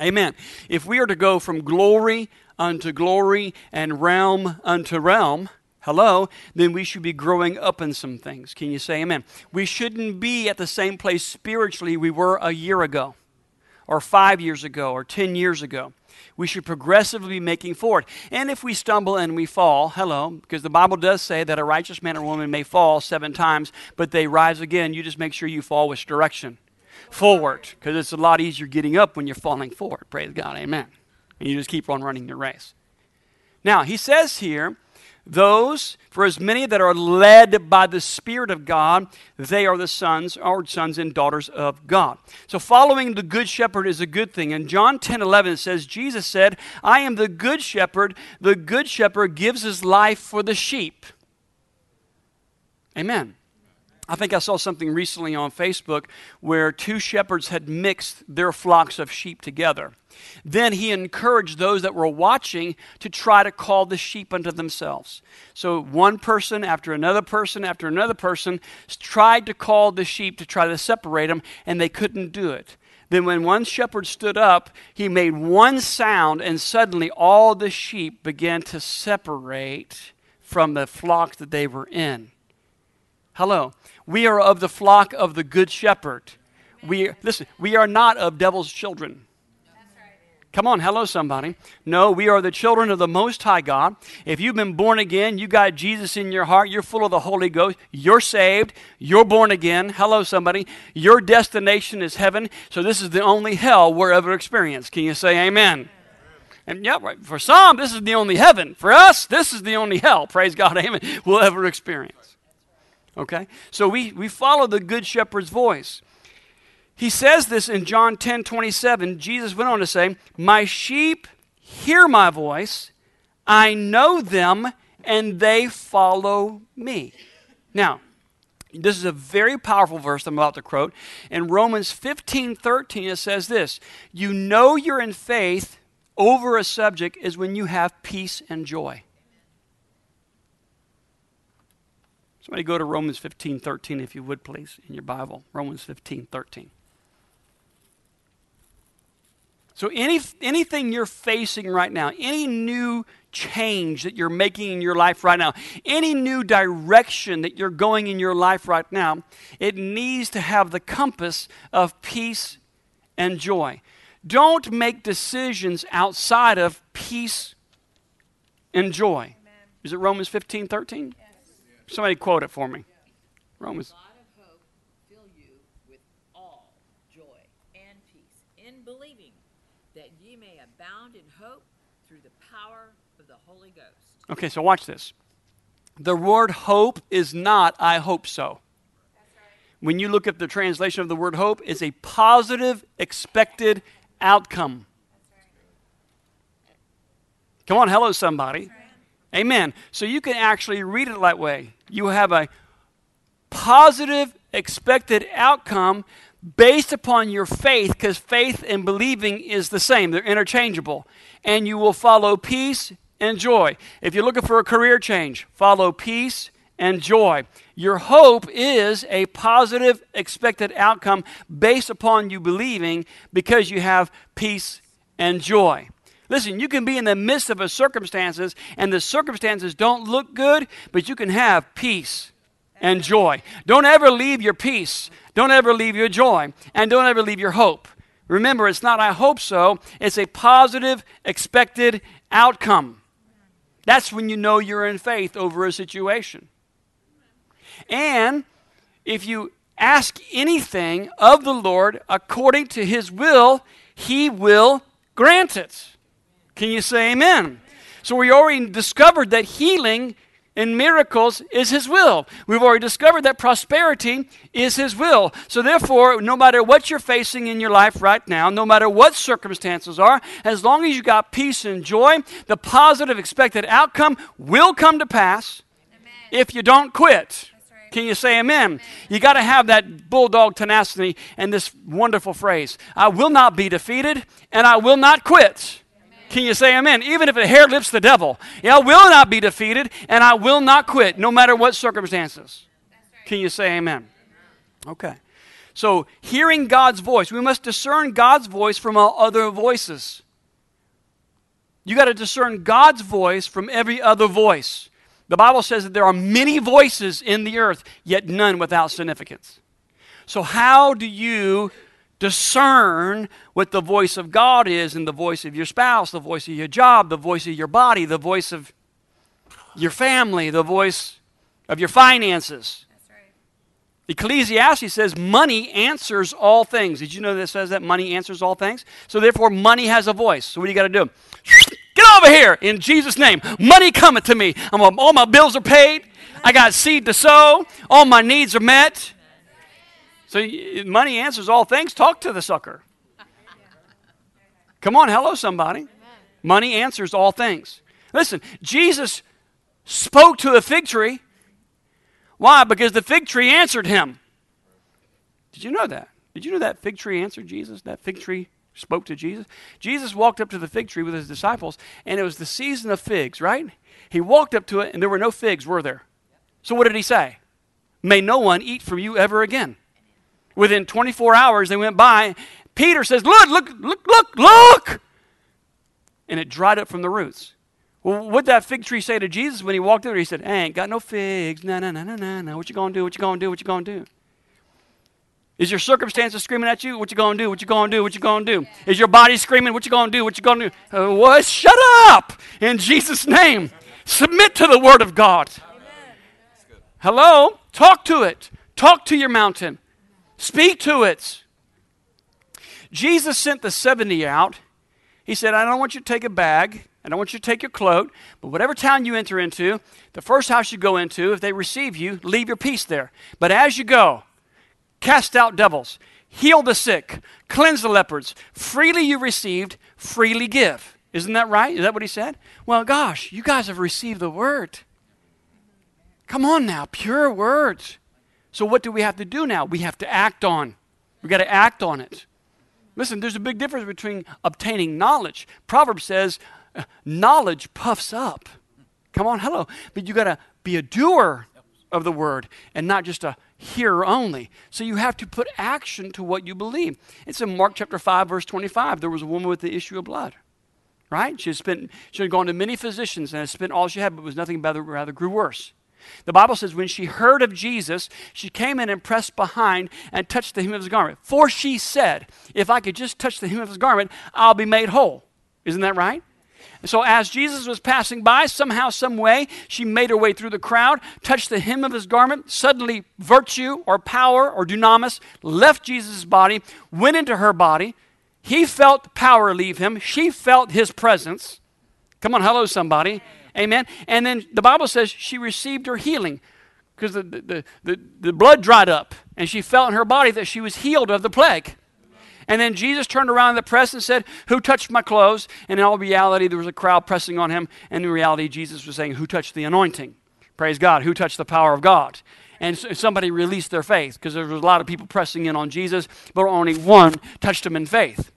Amen. If we are to go from glory unto glory and realm unto realm, hello, then we should be growing up in some things. Can you say amen? We shouldn't be at the same place spiritually we were a year ago, or five years ago, or 10 years ago. We should progressively be making forward. And if we stumble and we fall, hello, because the Bible does say that a righteous man or woman may fall seven times, but they rise again. You just make sure you fall which direction? Forward, because it's a lot easier getting up when you're falling forward. Praise God, amen. And you just keep on running your race. Now, he says here, those, for as many that are led by the Spirit of God, they are the sons or sons and daughters of God. So following the good shepherd is a good thing. In John 10 11, it says, Jesus said, I am the good shepherd. The good shepherd gives his life for the sheep. Amen. I think I saw something recently on Facebook where two shepherds had mixed their flocks of sheep together. Then he encouraged those that were watching to try to call the sheep unto themselves. So one person after another person after another person tried to call the sheep to try to separate them, and they couldn't do it. Then, when one shepherd stood up, he made one sound, and suddenly all the sheep began to separate from the flock that they were in. Hello. We are of the flock of the good shepherd. We listen, we are not of devil's children. Come on, hello, somebody. No, we are the children of the Most High God. If you've been born again, you got Jesus in your heart, you're full of the Holy Ghost, you're saved, you're born again. Hello, somebody. Your destination is heaven, so this is the only hell we're ever experienced. Can you say amen? And yeah, right. For some, this is the only heaven. For us, this is the only hell. Praise God, amen. We'll ever experience. Okay? So we, we follow the Good Shepherd's voice. He says this in John 10 27. Jesus went on to say, My sheep hear my voice, I know them, and they follow me. Now, this is a very powerful verse I'm about to quote. In Romans 15 13, it says this You know you're in faith over a subject is when you have peace and joy. Somebody go to Romans 15 13, if you would, please, in your Bible. Romans 15 13. So, any, anything you're facing right now, any new change that you're making in your life right now, any new direction that you're going in your life right now, it needs to have the compass of peace and joy. Don't make decisions outside of peace and joy. Amen. Is it Romans 15 13? Yes. Somebody quote it for me. Romans. God of hope fill you with all joy and peace in believing that ye may abound in hope through the power of the Holy Ghost. Okay, so watch this. The word hope is not I hope so. When you look at the translation of the word hope, it's a positive, expected outcome. Come on, hello, somebody. Amen. So you can actually read it that way. You have a positive, expected outcome based upon your faith, because faith and believing is the same, they're interchangeable. And you will follow peace and joy. If you're looking for a career change, follow peace and joy. Your hope is a positive, expected outcome based upon you believing because you have peace and joy. Listen, you can be in the midst of a circumstances and the circumstances don't look good, but you can have peace and joy. Don't ever leave your peace. Don't ever leave your joy. And don't ever leave your hope. Remember, it's not I hope so, it's a positive, expected outcome. That's when you know you're in faith over a situation. And if you ask anything of the Lord according to his will, he will grant it. Can you say amen? So we already discovered that healing and miracles is his will. We've already discovered that prosperity is his will. So therefore, no matter what you're facing in your life right now, no matter what circumstances are, as long as you got peace and joy, the positive expected outcome will come to pass if you don't quit. right. Can you say amen? You got to have that bulldog tenacity and this wonderful phrase I will not be defeated and I will not quit. Can you say amen? Even if a hair lifts the devil, yeah, I will not be defeated and I will not quit, no matter what circumstances. Can you say amen? Okay. So, hearing God's voice, we must discern God's voice from all other voices. You got to discern God's voice from every other voice. The Bible says that there are many voices in the earth, yet none without significance. So, how do you discern what the voice of God is and the voice of your spouse, the voice of your job, the voice of your body, the voice of your family, the voice of your finances? That's right. Ecclesiastes says money answers all things. Did you know that it says that money answers all things? So therefore, money has a voice. So what do you got to do? Get over here in Jesus' name. Money cometh to me. I'm, all my bills are paid. I got seed to sow. All my needs are met. So money answers all things. Talk to the sucker. Come on, hello, somebody. Money answers all things. Listen, Jesus spoke to a fig tree. Why? Because the fig tree answered him. Did you know that? Did you know that fig tree answered Jesus? That fig tree spoke to Jesus? Jesus walked up to the fig tree with his disciples, and it was the season of figs, right? He walked up to it, and there were no figs, were there? So what did he say? May no one eat from you ever again. Within 24 hours, they went by. Peter says, Look, look, look, look, look! And it dried up from the roots. Well, what did that fig tree say to Jesus when he walked there? He said, I ain't got no figs. No, no, no, no, no, no. What you gonna do? What you gonna do? What you gonna do? Is your circumstances screaming at you? What you gonna do? What you gonna do? What you gonna do? Is your body screaming? What you gonna do? What you gonna do? Uh, what? Shut up! In Jesus' name, submit to the Word of God. Hello? Talk to it. Talk to your mountain. Speak to it. Jesus sent the 70 out. He said, I don't want you to take a bag. I don't want you to take your cloak. But whatever town you enter into, the first house you go into, if they receive you, leave your peace there. But as you go, cast out devils, heal the sick, cleanse the lepers. Freely you received, freely give. Isn't that right? Is that what he said? Well, gosh, you guys have received the word. Come on now, pure words. So what do we have to do now? We have to act on. We got to act on it. Listen, there's a big difference between obtaining knowledge. Proverbs says, uh, knowledge puffs up. Come on, hello. But you got to be a doer of the word and not just a hearer only. So you have to put action to what you believe. It's in Mark chapter 5, verse 25. There was a woman with the issue of blood. Right? She had spent she had gone to many physicians and had spent all she had, but was nothing but rather grew worse. The Bible says when she heard of Jesus, she came in and pressed behind and touched the hem of his garment. For she said, If I could just touch the hem of his garment, I'll be made whole. Isn't that right? So as Jesus was passing by, somehow, some way, she made her way through the crowd, touched the hem of his garment. Suddenly, virtue or power or dunamis left Jesus' body, went into her body. He felt power leave him. She felt his presence. Come on, hello, somebody. Amen. And then the Bible says she received her healing because the, the, the, the, blood dried up and she felt in her body that she was healed of the plague. And then Jesus turned around in the press and said, Who touched my clothes? And in all reality, there was a crowd pressing on him. And in reality, Jesus was saying, Who touched the anointing? Praise God. Who touched the power of God? And somebody released their faith because there was a lot of people pressing in on Jesus, but only one touched him in faith.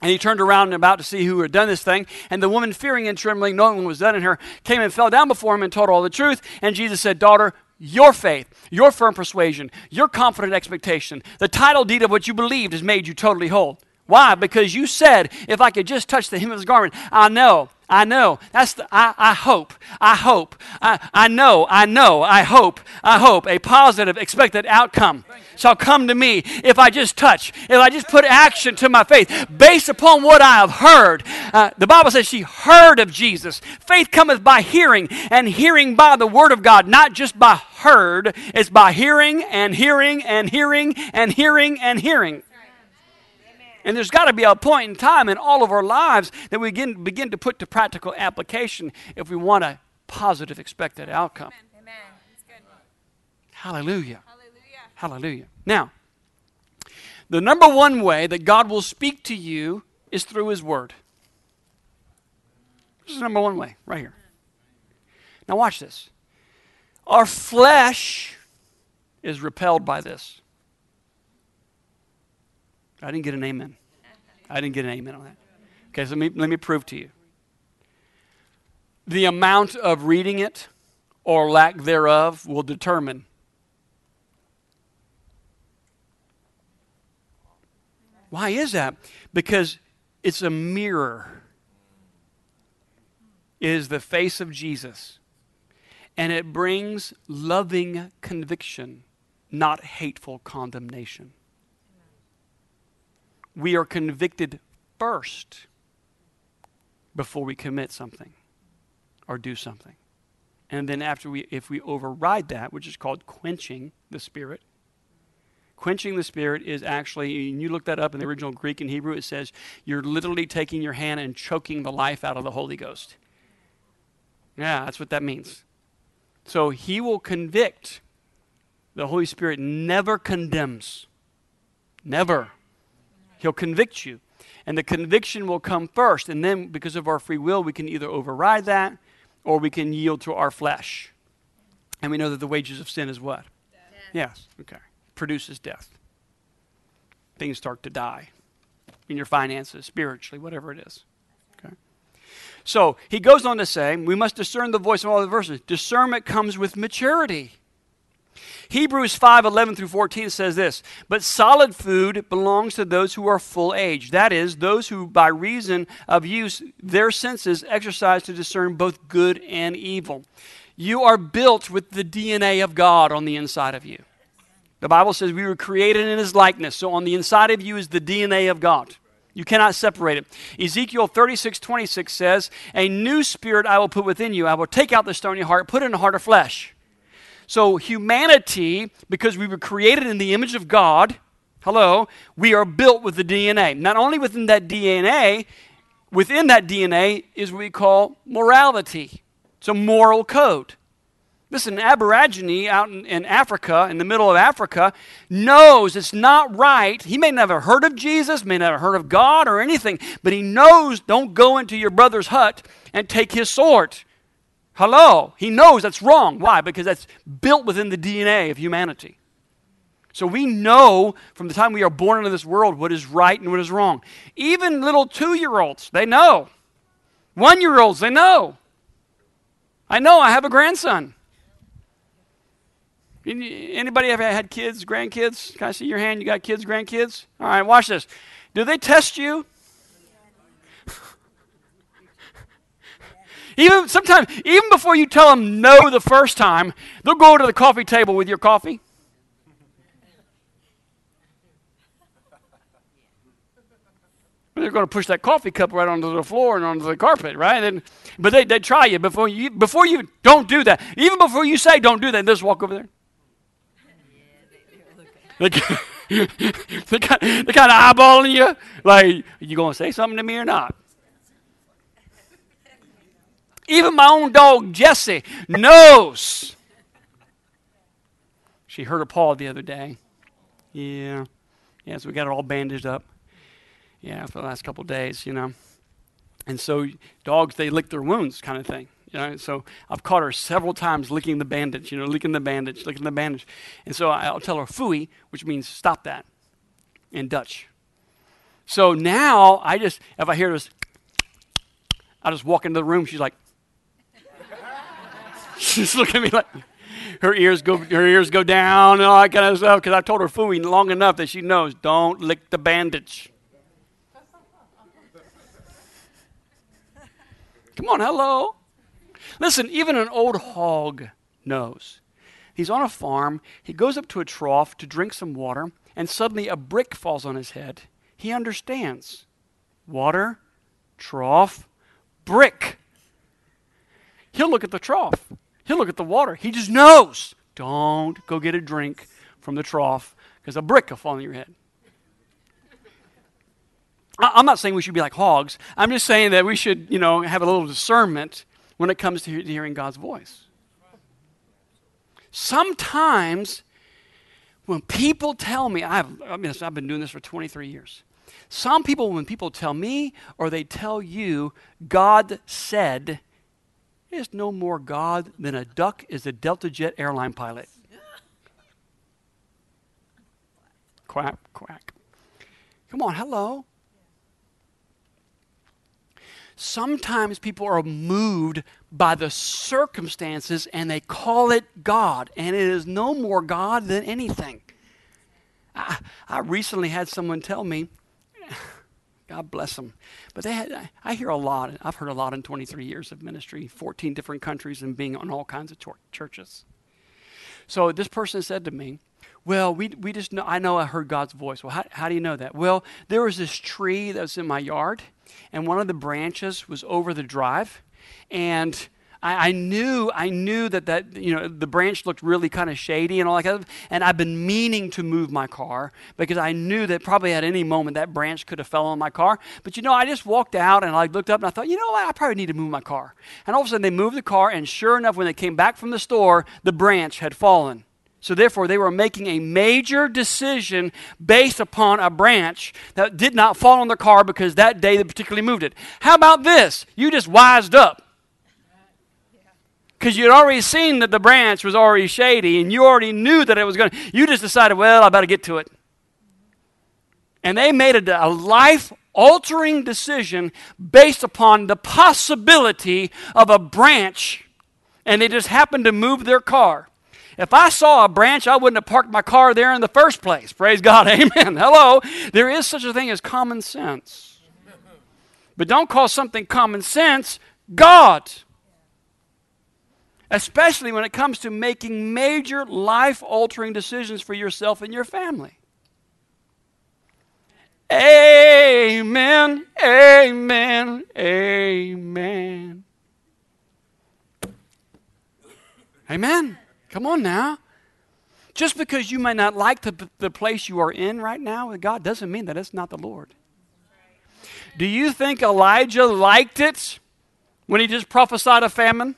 And he turned around and about to see who had done this thing. And the woman, fearing and trembling, knowing what was done in her, came and fell down before him and told all the truth. And Jesus said, Daughter, your faith, your firm persuasion, your confident expectation, the title deed of what you believed has made you totally whole. Why? Because you said, if I could just touch the hem of his garment, I know I know. That's the, I, I hope. I hope. I, I know. I know. I hope. I hope a positive expected outcome shall come to me if I just touch, if I just put action to my faith based upon what I have heard. Uh, the Bible says she heard of Jesus. Faith cometh by hearing, and hearing by the word of God, not just by heard. It's by hearing and hearing and hearing and hearing and hearing. And there's got to be a point in time in all of our lives that we begin, begin to put to practical application if we want a positive expected outcome. Amen. Good. Hallelujah. Hallelujah. Now, the number one way that God will speak to you is through His Word. This is the number one way, right here. Now, watch this. Our flesh is repelled by this. I didn't get an amen. I didn't get an amen on that. Okay, so let me, let me prove to you. The amount of reading it or lack thereof will determine Why is that? Because it's a mirror. It is the face of Jesus. And it brings loving conviction, not hateful condemnation we are convicted first before we commit something or do something. And then after we if we override that, which is called quenching the spirit, quenching the spirit is actually and you look that up in the original Greek and Hebrew it says you're literally taking your hand and choking the life out of the Holy Ghost. Yeah, that's what that means. So he will convict. The Holy Spirit never condemns. Never. He'll convict you. And the conviction will come first. And then, because of our free will, we can either override that or we can yield to our flesh. And we know that the wages of sin is what? Yes, okay. Produces death. Things start to die in your finances, spiritually, whatever it is. Okay. So he goes on to say, we must discern the voice of all the verses. Discernment comes with maturity. Hebrews 5 11 through 14 says this But solid food belongs to those who are full age. That is, those who, by reason of use, their senses exercise to discern both good and evil. You are built with the DNA of God on the inside of you. The Bible says we were created in his likeness. So on the inside of you is the DNA of God. You cannot separate it. Ezekiel 36, 26 says, A new spirit I will put within you. I will take out the stony heart, put in a heart of flesh. So humanity, because we were created in the image of God, hello, we are built with the DNA. Not only within that DNA, within that DNA is what we call morality. It's a moral code. Listen, Aborigine out in, in, Africa, in the middle of Africa, knows it's not right. He may never heard of Jesus, may never heard of God or anything, but he knows don't go into your brother's hut and take his sword. Hello. He knows that's wrong. Why? Because that's built within the DNA of humanity. So we know from the time we are born into this world what is right and what is wrong. Even little two year olds, they know. One year olds, they know. I know, I have a grandson. Anybody ever had kids, grandkids? Can I see your hand? You got kids, grandkids? All right, watch this. Do they test you? even sometimes, even before you tell them no the first time, they'll go to the coffee table with your coffee. They're going to push that coffee cup right onto the floor and onto the carpet, right? And, but they, they try you before you before you don't do that. Even before you say don't do that, just walk over there. They, they, kind, they kind of eyeballing you, like, you going to say something to me or not? Even my own dog, Jesse, knows. She hurt a paw the other day. Yeah. Yeah, so we got her all bandaged up. Yeah, for the last couple days, you know. And so dogs, they lick their wounds kind of thing. You know, so I've caught her several times licking the bandage, you know, licking the bandage, licking the bandage. And so I'll tell her fooey, which means stop that in Dutch. So now I just, if I hear this, I just walk into the room. She's like, she's looking at me like, her ears go, her ears go down and all that kind of stuff. Because I told her fooey long enough that she knows, don't lick the bandage. Come on, hello. Listen, even an old hog knows. He's on a farm, he goes up to a trough to drink some water, and suddenly a brick falls on his head. He understands. Water, trough, brick. He'll look at the trough. He'll look at the water. He just knows. Don't go get a drink from the trough because a brick will fall on your head. I'm not saying we should be like hogs. I'm just saying that we should, you know, have a little discernment when it comes to hearing God's voice. Sometimes when people tell me, I've, I mean, I've been doing this for 23 years. Some people, when people tell me or they tell you, God said, there's no more God than a duck is a Delta Jet airline pilot. quack, quack. Come on, hello. Sometimes people are moved by the circumstances and they call it God, and it is no more God than anything. I, I recently had someone tell me, God bless them, but they had, I hear a lot, I've heard a lot in 23 years of ministry, 14 different countries, and being on all kinds of churches. So this person said to me, well, we, we just know, I know I heard God's voice. Well, how, how do you know that? Well, there was this tree that was in my yard, and one of the branches was over the drive. And I, I, knew I knew that that you know the branch looked really kind of shady and all that kind of, and I've been meaning to move my car because I knew that probably at any moment that branch could have fell on my car. But you know, I just walked out and I looked up and I thought, you know what, I probably need to move my car. And all of a sudden they moved the car, and sure enough, when they came back from the store, the branch had fallen. So, therefore, they were making a major decision based upon a branch that did not fall on their car because that day they particularly moved it. How about this? You just wised up. Because you'd already seen that the branch was already shady and you already knew that it was going to. You just decided, well, I better get to it. And they made a, a life altering decision based upon the possibility of a branch, and they just happened to move their car. If I saw a branch, I wouldn't have parked my car there in the first place. Praise God. Amen. Hello. There is such a thing as common sense. But don't call something common sense God. Especially when it comes to making major life altering decisions for yourself and your family. Amen. Amen. Amen. Amen. Come on now. Just because you may not like the, the place you are in right now with God doesn't mean that it's not the Lord. Do you think Elijah liked it when he just prophesied a famine?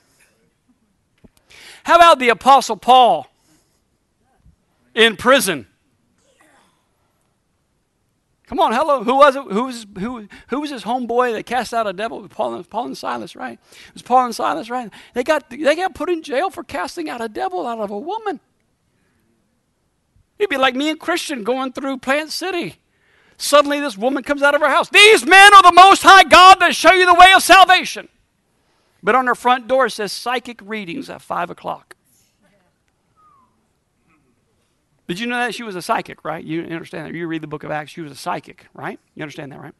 How about the Apostle Paul in prison? Come on, hello. Who was it? Who was, who, who was his homeboy that cast out a devil? Paul and, Paul and Silas, right? It was Paul and Silas, right? They got, they got put in jail for casting out a devil out of a woman. It'd be like me and Christian going through Plant City. Suddenly, this woman comes out of her house. These men are the Most High God that show you the way of salvation. But on her front door it says psychic readings at 5 o'clock. Did you know that she was a psychic, right? You understand that. You read the book of Acts, she was a psychic, right? You understand that, right?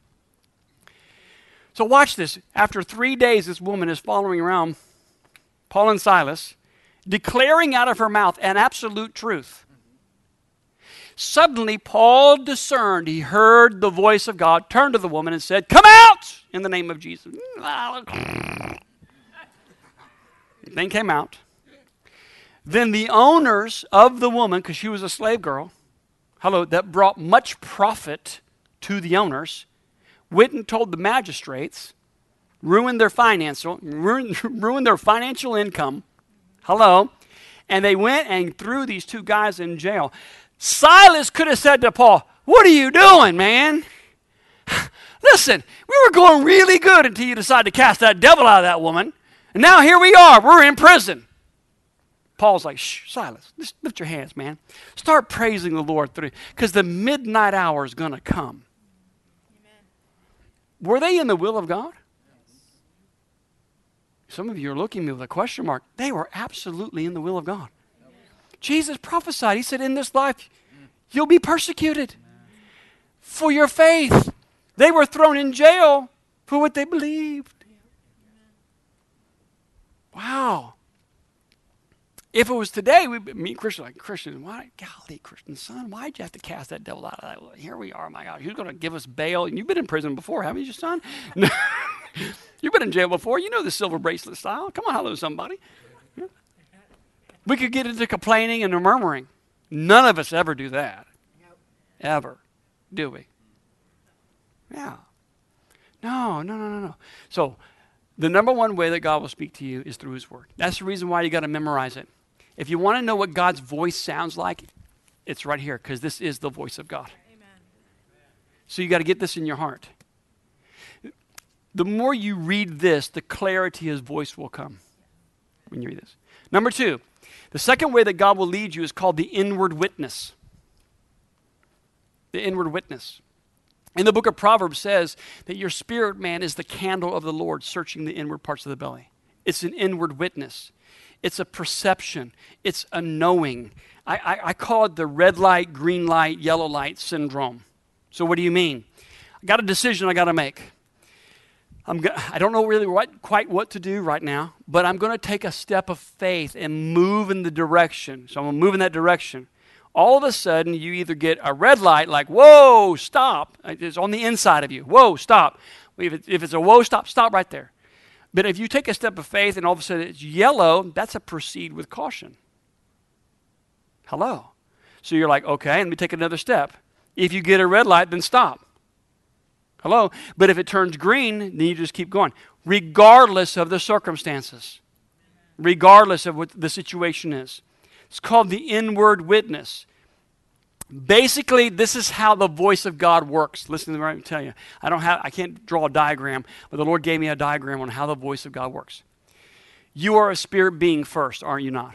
So watch this. After three days, this woman is following around Paul and Silas, declaring out of her mouth an absolute truth. Suddenly, Paul discerned, he heard the voice of God, turned to the woman and said, Come out in the name of Jesus. Thing came out. Then the owners of the woman, because she was a slave girl, hello, that brought much profit to the owners, went and told the magistrates, ruined their financial, ruined, ruined their financial income. Hello. And they went and threw these two guys in jail. Silas could have said to Paul, What are you doing, man? Listen, we were going really good until you decided to cast that devil out of that woman. And now here we are. We're in prison. Paul's like, shh, Silas, just lift your hands, man. Start praising the Lord through because the midnight hour is going to come. Amen. Were they in the will of God? Some of you are looking at me with a question mark. They were absolutely in the will of God. Amen. Jesus prophesied. He said, In this life, you'll be persecuted for your faith. They were thrown in jail for what they believed. Wow. If it was today, we would meet Christian like Christian. Why, golly, Christian son, why'd you have to cast that devil out of that? Here we are, my God. Who's going to give us bail? And you've been in prison before, haven't you, son? you've been in jail before. You know the silver bracelet style. Come on, hello, somebody. Yeah. We could get into complaining and murmuring. None of us ever do that. Ever, do we? Yeah. No, no, no, no, no. So, the number one way that God will speak to you is through His Word. That's the reason why you got to memorize it. If you want to know what God's voice sounds like, it's right here because this is the voice of God. Amen. So you got to get this in your heart. The more you read this, the clarity His voice will come when you read this. Number two, the second way that God will lead you is called the inward witness. The inward witness. In the book of Proverbs says that your spirit man is the candle of the Lord, searching the inward parts of the belly. It's an inward witness. It's a perception. It's a knowing. I, I, I call it the red light, green light, yellow light syndrome. So, what do you mean? I got a decision I got to make. I'm go- I don't know really what, quite what to do right now, but I'm going to take a step of faith and move in the direction. So, I'm going to move in that direction all of a sudden you either get a red light like, whoa, stop. It's on the inside of you. Whoa, stop. If, it's a whoa, stop, stop right there. But if you take a step of faith and all of a sudden it's yellow, that's a proceed with caution. Hello. So you're like, okay, let me take another step. If you get a red light, then stop. Hello. But if it turns green, then you just keep going, regardless of the circumstances, regardless of what the situation is. It's called the inward witness. Basically, this is how the voice of God works. Listen to me, I tell you. I don't have I can't draw a diagram, but the Lord gave me a diagram on how the voice of God works. You are a spirit being first, aren't you not?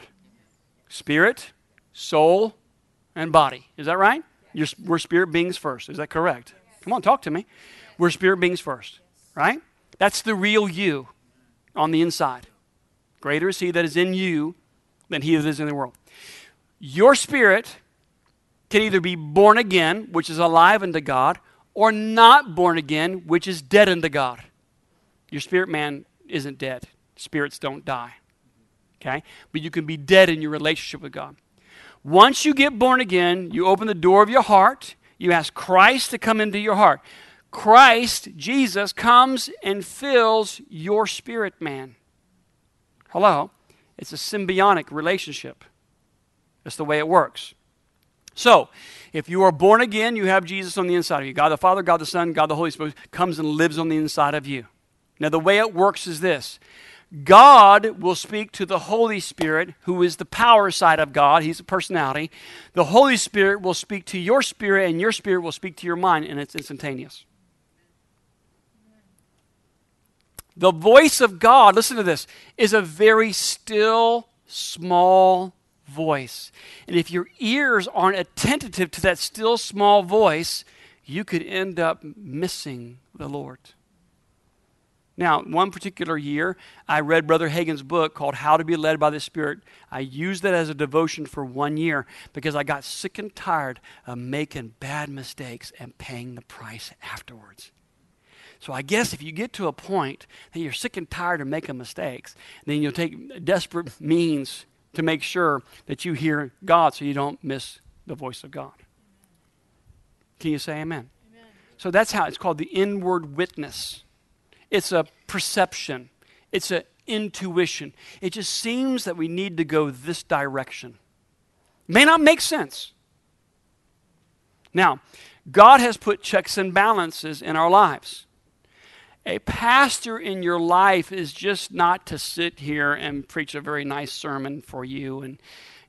Spirit, soul, and body. Is that right? We're spirit beings first. Is that correct? Come on, talk to me. We're spirit beings first, right? That's the real you on the inside. Greater is he that is in you than he that is in the world. Your spirit can either be born again, which is alive unto God, or not born again, which is dead unto God. Your spirit man isn't dead. Spirits don't die. Okay? But you can be dead in your relationship with God. Once you get born again, you open the door of your heart, you ask Christ to come into your heart. Christ, Jesus, comes and fills your spirit man. Hello? It's a symbiotic relationship. That's the way it works. So, if you are born again, you have Jesus on the inside of you. God the Father, God the Son, God the Holy Spirit comes and lives on the inside of you. Now, the way it works is this God will speak to the Holy Spirit, who is the power side of God. He's a personality. The Holy Spirit will speak to your spirit, and your spirit will speak to your mind, and it's instantaneous. The voice of God, listen to this, is a very still, small voice. And if your ears aren't attentive to that still, small voice, you could end up missing the Lord. Now, one particular year, I read Brother Hagin's book called How to Be Led by the Spirit. I used that as a devotion for one year because I got sick and tired of making bad mistakes and paying the price afterwards. So I guess if you get to a point that you're sick and tired of making mistakes, then you'll take desperate means to make sure that you hear God so you don't miss the voice of God. Can you say amen? amen? So that's how it's called the inward witness. It's a perception. It's an intuition. It just seems that we need to go this direction. May not make sense. Now, God has put checks and balances in our lives. A pastor in your life is just not to sit here and preach a very nice sermon for you and,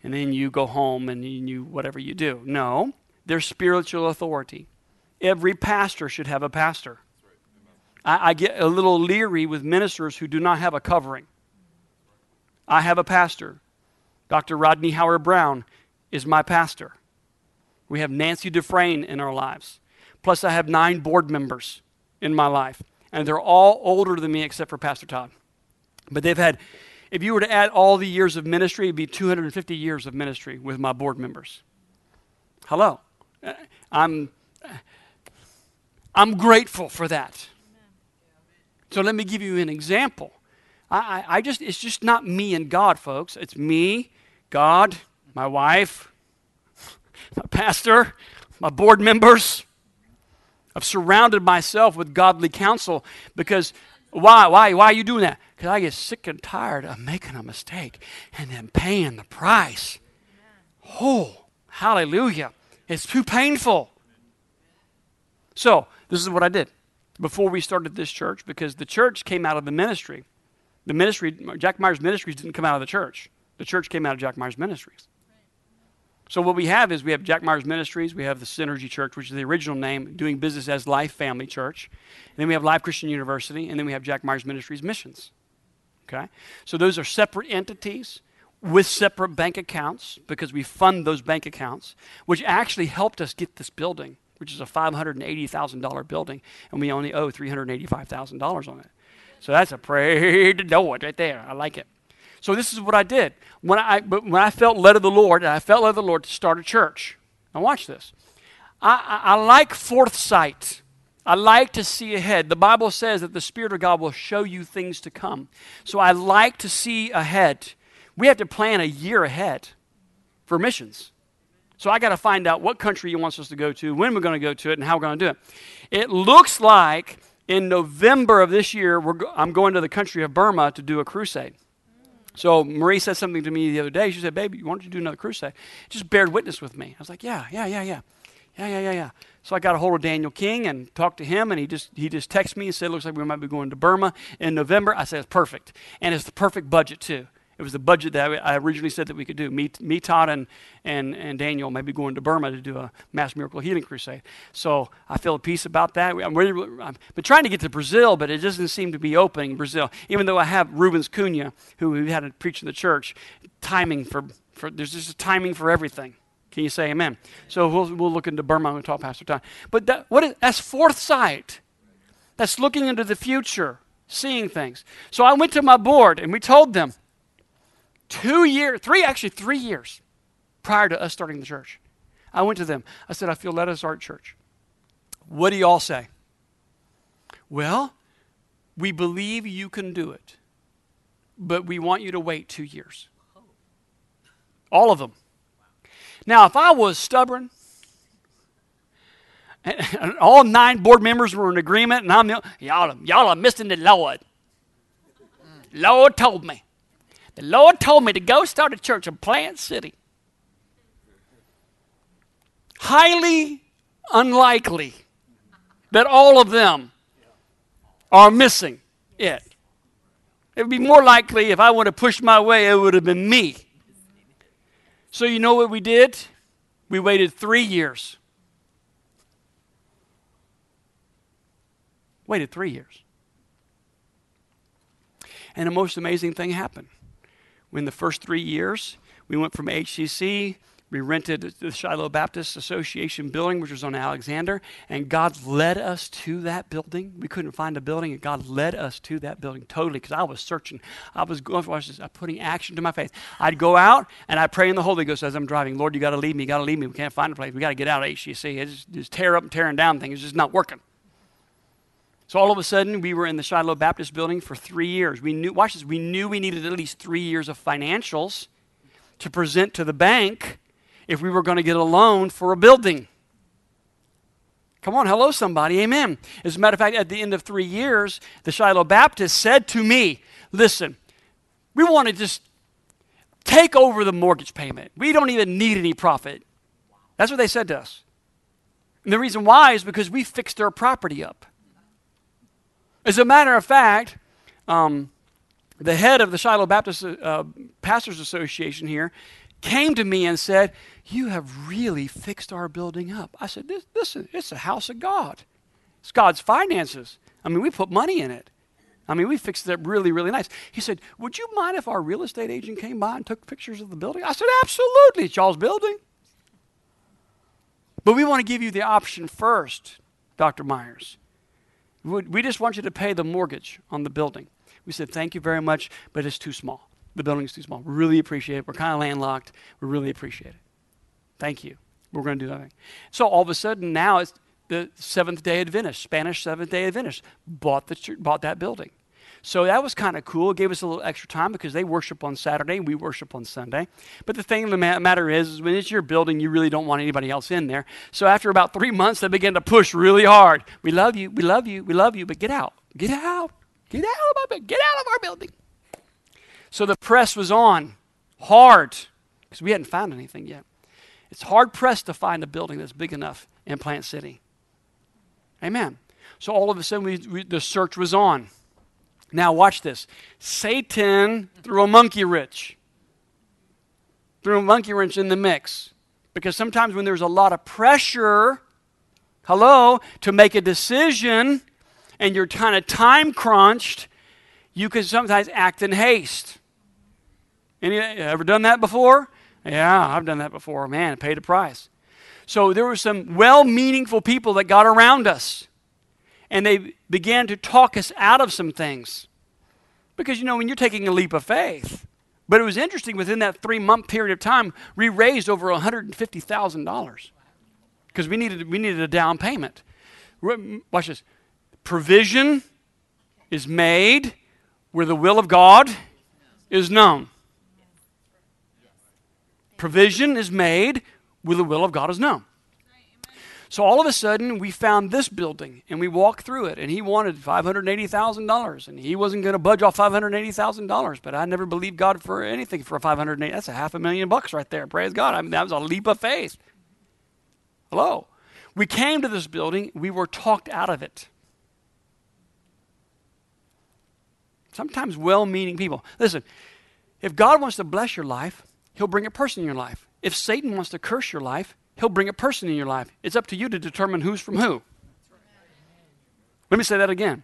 and then you go home and you whatever you do. No, they're spiritual authority. Every pastor should have a pastor. I, I get a little leery with ministers who do not have a covering. I have a pastor. Dr. Rodney Howard-Browne is my pastor. We have Nancy Dufresne in our lives. Plus, I have nine board members in my life and they're all older than me except for Pastor Todd. But they've had, if you were to add all the years of ministry, it'd be 250 years of ministry with my board members. Hello. Uh, I'm, I'm grateful for that. So let me give you an example. I, I, I just, it's just not me and God, folks. It's me, God, my wife, my pastor, my board members, I've surrounded myself with godly counsel because why? Why? Why are you doing that? Because I get sick and tired of making a mistake and then paying the price. Oh, hallelujah. It's too painful. So, this is what I did before we started this church because the church came out of the ministry. The ministry, Jack Myers Ministries didn't come out of the church. The church came out of Jack Myers Ministries. So what we have is we have Jack Myers Ministries, we have the Synergy Church, which is the original name, doing business as Life Family Church. And then we have Life Christian University, and then we have Jack Myers Ministries Missions. Okay? So those are separate entities with separate bank accounts because we fund those bank accounts, which actually helped us get this building, which is a $580,000 building, and we only owe $385,000 on it. So that's a praise to Lord right there. I like it. So this is what I did. When I, when I felt led of the Lord, and I felt led of the Lord to start a church. Now watch this. I, I, I like foresight. I like to see ahead. The Bible says that the Spirit of God will show you things to come. So I like to see ahead. We have to plan a year ahead for missions. So I got to find out what country He wants us to go to, when we're going to go to it, and how we're going to do it. It looks like in November of this year, I'm going to the country of Burma to do a crusade. So Marie said something to me the other day. She said, Baby, why don't you do another crusade? Just bear witness with me. I was like, Yeah, yeah, yeah, yeah. Yeah, yeah, yeah, yeah. So I got a hold of Daniel King and talked to him, and he just he just texted me and said, "Looks like we might be going to Burma in November." I said, "It's perfect, and it's the perfect budget too. It was the budget that I originally said that we could do. Me, me Todd, and, and, and Daniel may be going to Burma to do a mass miracle healing crusade. So I feel at peace about that. I'm really, I've been trying to get to Brazil, but it doesn't seem to be opening Brazil. Even though I have Rubens Cunha, who we had to preach in the church, timing for, for there's just a timing for everything. Can you say amen? So we'll, we'll look into Burma and talk Pastor Todd. But that, what is, that's foresight. That's looking into the future, seeing things. So I went to my board and we told them two years, three, actually three years prior to us starting the church. I went to them. I said, I feel led us start church. What do you all say? Well, we believe you can do it, but we want you to wait two years. All of them. Now, if I was stubborn, and all nine board members were in agreement, and I'm y'all, y'all are missing the Lord. Lord told me. The Lord told me to go start a church in Plant City. Highly unlikely that all of them are missing it. It would be more likely if I would have pushed my way, it would have been me. So, you know what we did? We waited three years. Waited three years. And the most amazing thing happened. In the first three years, we went from HCC, we rented the Shiloh Baptist Association building, which was on Alexander, and God led us to that building. We couldn't find a building, and God led us to that building totally because I was searching. I was going, watch this, I'm putting action to my faith. I'd go out and I'd pray in the Holy Ghost as I'm driving. Lord, you got to lead me. You got to lead me. We can't find a place. We got to get out of HCC. It's just, just tear up and tearing down things. It's just not working. So all of a sudden, we were in the Shiloh Baptist building for three years. We knew, watch this, we knew we needed at least three years of financials to present to the bank if we were going to get a loan for a building. Come on, hello, somebody. Amen. As a matter of fact, at the end of three years, the Shiloh Baptist said to me, Listen, we want to just take over the mortgage payment. We don't even need any profit. That's what they said to us. And the reason why is because we fixed their property up. As a matter of fact, um, the head of the Shiloh Baptist uh, Pastors Association here came to me and said, You have really fixed our building up. I said, This, this is, it's a house of God. It's God's finances. I mean, we put money in it. I mean, we fixed it up really, really nice. He said, Would you mind if our real estate agent came by and took pictures of the building? I said, Absolutely. It's y'all's building. But we want to give you the option first, Dr. Myers. We just want you to pay the mortgage on the building. We said, Thank you very much, but it's too small. The building's too small. We really appreciate it. We're kind of landlocked. We really appreciate it. Thank you. We're going to do that. So all of a sudden, now it's the Seventh day Adventist, Spanish Seventh day Adventist, bought, the, bought that building. So that was kind of cool. It gave us a little extra time because they worship on Saturday, we worship on Sunday. But the thing of the matter is, is, when it's your building, you really don't want anybody else in there. So after about three months, they began to push really hard. We love you, we love you, we love you, but get out, get out, get out of our, get out of our building. So the press was on hard because we hadn't found anything yet. It's hard pressed to find a building that's big enough in Plant City. Amen. So all of a sudden, we, we, the search was on. Now, watch this. Satan threw a monkey wrench, threw a monkey wrench in the mix. Because sometimes when there's a lot of pressure, hello, to make a decision and you're kind of time crunched, you can sometimes act in haste. Any ever done that before? Yeah, I've done that before. Man, paid a price. So there were some well meaningful people that got around us. And they began to talk us out of some things. Because, you know, when you're taking a leap of faith, but it was interesting, within that three month period of time, we raised over $150,000 because we needed, we needed a down payment. Watch this. Provision is made where the will of God is known. Provision is made where the will of God is known. So all of a sudden, we found this building and we walked through it, and he wanted $580,000, and he wasn't going to budge off $580,000. But I never believed God for anything for 580. That's a half a million bucks right there. Praise God. I mean, that was a leap of faith. Hello. We came to this building, we were talked out of it. Sometimes well meaning people. Listen, If God wants to bless your life, He'll bring a person in your life. If Satan wants to curse your life, He'll bring a person in your life. It's up to you to determine who's from who. Let me say that again.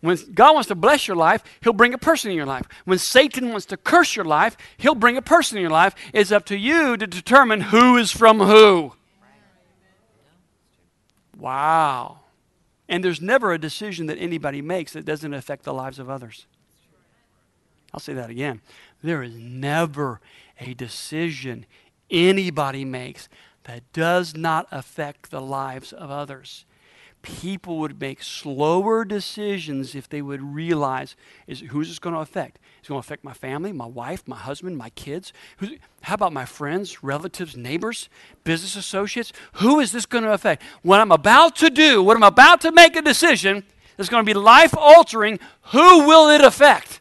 When God wants to bless your life, He'll bring a person in your life. When Satan wants to curse your life, He'll bring a person in your life. It's up to you to determine who is from who. Wow. And there's never a decision that anybody makes that doesn't affect the lives of others. I'll say that again. There is never a decision anybody makes that does not affect the lives of others. People would make slower decisions if they would realize is who's this going to affect? It's going to affect my family, my wife, my husband, my kids. Who's, how about my friends, relatives, neighbors, business associates? Who is this going to affect? What I'm about to do, what I'm about to make a decision that's going to be life altering, who will it affect?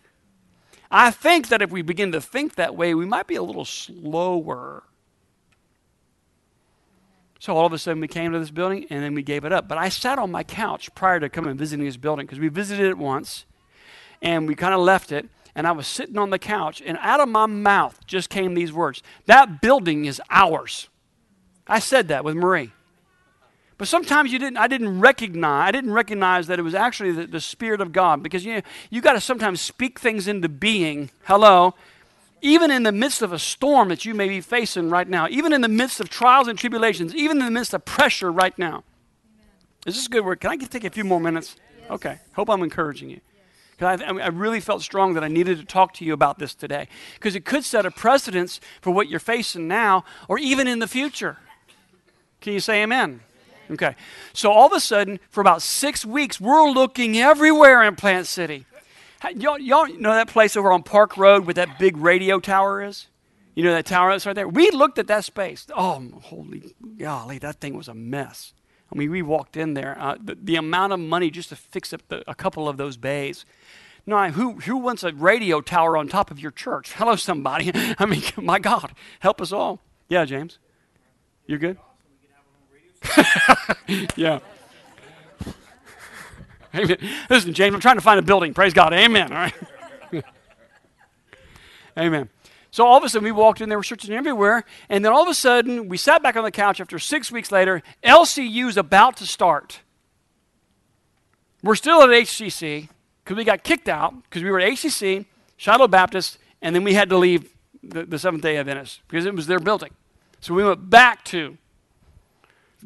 I think that if we begin to think that way, we might be a little slower. So all of a sudden we came to this building and then we gave it up. But I sat on my couch prior to coming and visiting this building because we visited it once and we kind of left it. And I was sitting on the couch and out of my mouth just came these words That building is ours. I said that with Marie. But sometimes you didn't, I didn't recognize, I didn't recognize that it was actually the, the Spirit of God because you, know, you got to sometimes speak things into being. Hello. Even in the midst of a storm that you may be facing right now, even in the midst of trials and tribulations, even in the midst of pressure right now. Is this good work? Can I take a few more minutes? Okay. Hope I'm encouraging you. Because I, I really felt strong that I needed to talk to you about this today. Because it could set a precedence for what you're facing now or even in the future. Can you say amen? Okay. So all of a sudden, for about six weeks, we're looking everywhere in Plant City. Y'all, y'all know that place over on Park Road where that big radio tower is? You know that tower that's right there? We looked at that space. Oh, holy golly, that thing was a mess. I mean, we walked in there. Uh, the, the amount of money just to fix up the, a couple of those bays. No, who, who wants a radio tower on top of your church? Hello, somebody. I mean, my God, help us all. Yeah, James. You're good? yeah. Amen. Listen, James, I'm trying to find a building. Praise God. Amen. All right. Amen. So all of a sudden, we walked in, there were churches everywhere, and then all of a sudden, we sat back on the couch after six weeks later. LCU's about to start. We're still at HCC because we got kicked out because we were at HCC, Shiloh Baptist, and then we had to leave the, the Seventh day Adventist because it was their building. So we went back to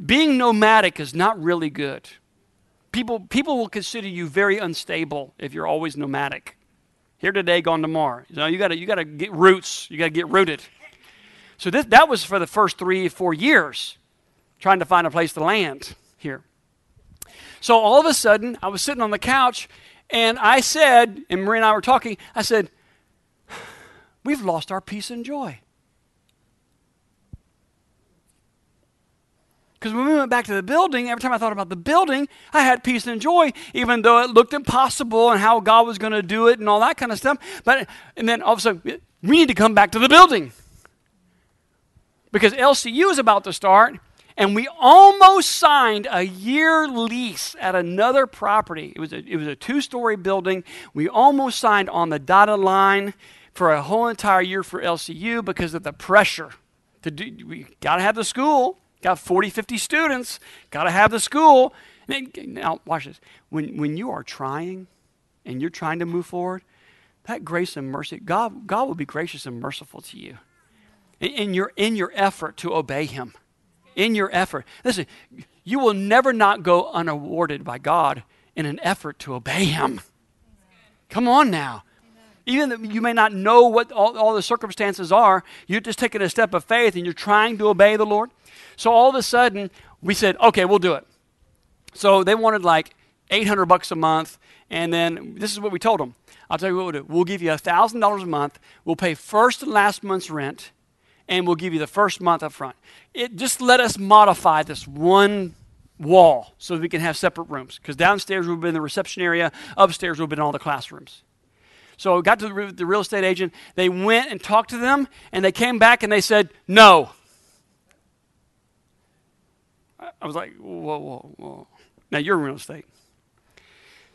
being nomadic is not really good. People, people will consider you very unstable if you're always nomadic. Here today, gone tomorrow. You know, you gotta, you gotta get roots. You gotta get rooted. So this, that was for the first three, four years, trying to find a place to land here. So all of a sudden, I was sitting on the couch, and I said, and Marie and I were talking. I said, "We've lost our peace and joy." Because when we went back to the building, every time I thought about the building, I had peace and joy, even though it looked impossible and how God was going to do it and all that kind of stuff. But and then all of a sudden, we need to come back to the building because LCU is about to start, and we almost signed a year lease at another property. It was a, it was a two-story building. We almost signed on the dotted line for a whole entire year for LCU because of the pressure. To do, we got to have the school. Got 40, 50 students. Got to have the school. Now, watch this. When, when you are trying and you're trying to move forward, that grace and mercy, God, God will be gracious and merciful to you in, in your, in your effort to obey Him. In your effort. Listen, you will never not go unawarded by God in an effort to obey Him. Come on now. Even though you may not know what all, all the circumstances are, you're just taking a step of faith and you're trying to obey the Lord. So all of a sudden, we said, okay, we'll do it. So they wanted like 800 bucks a month. And then this is what we told them. I'll tell you what we'll do. We'll give you $1,000 a month. We'll pay first and last month's rent. And we'll give you the first month up front. It, just let us modify this one wall so we can have separate rooms. Because downstairs would be in the reception area, upstairs would be in all the classrooms. So we got to the, real estate agent. They went and talked to them, and they came back and they said, no. I- I was like, whoa, whoa, whoa. Now you're in real estate.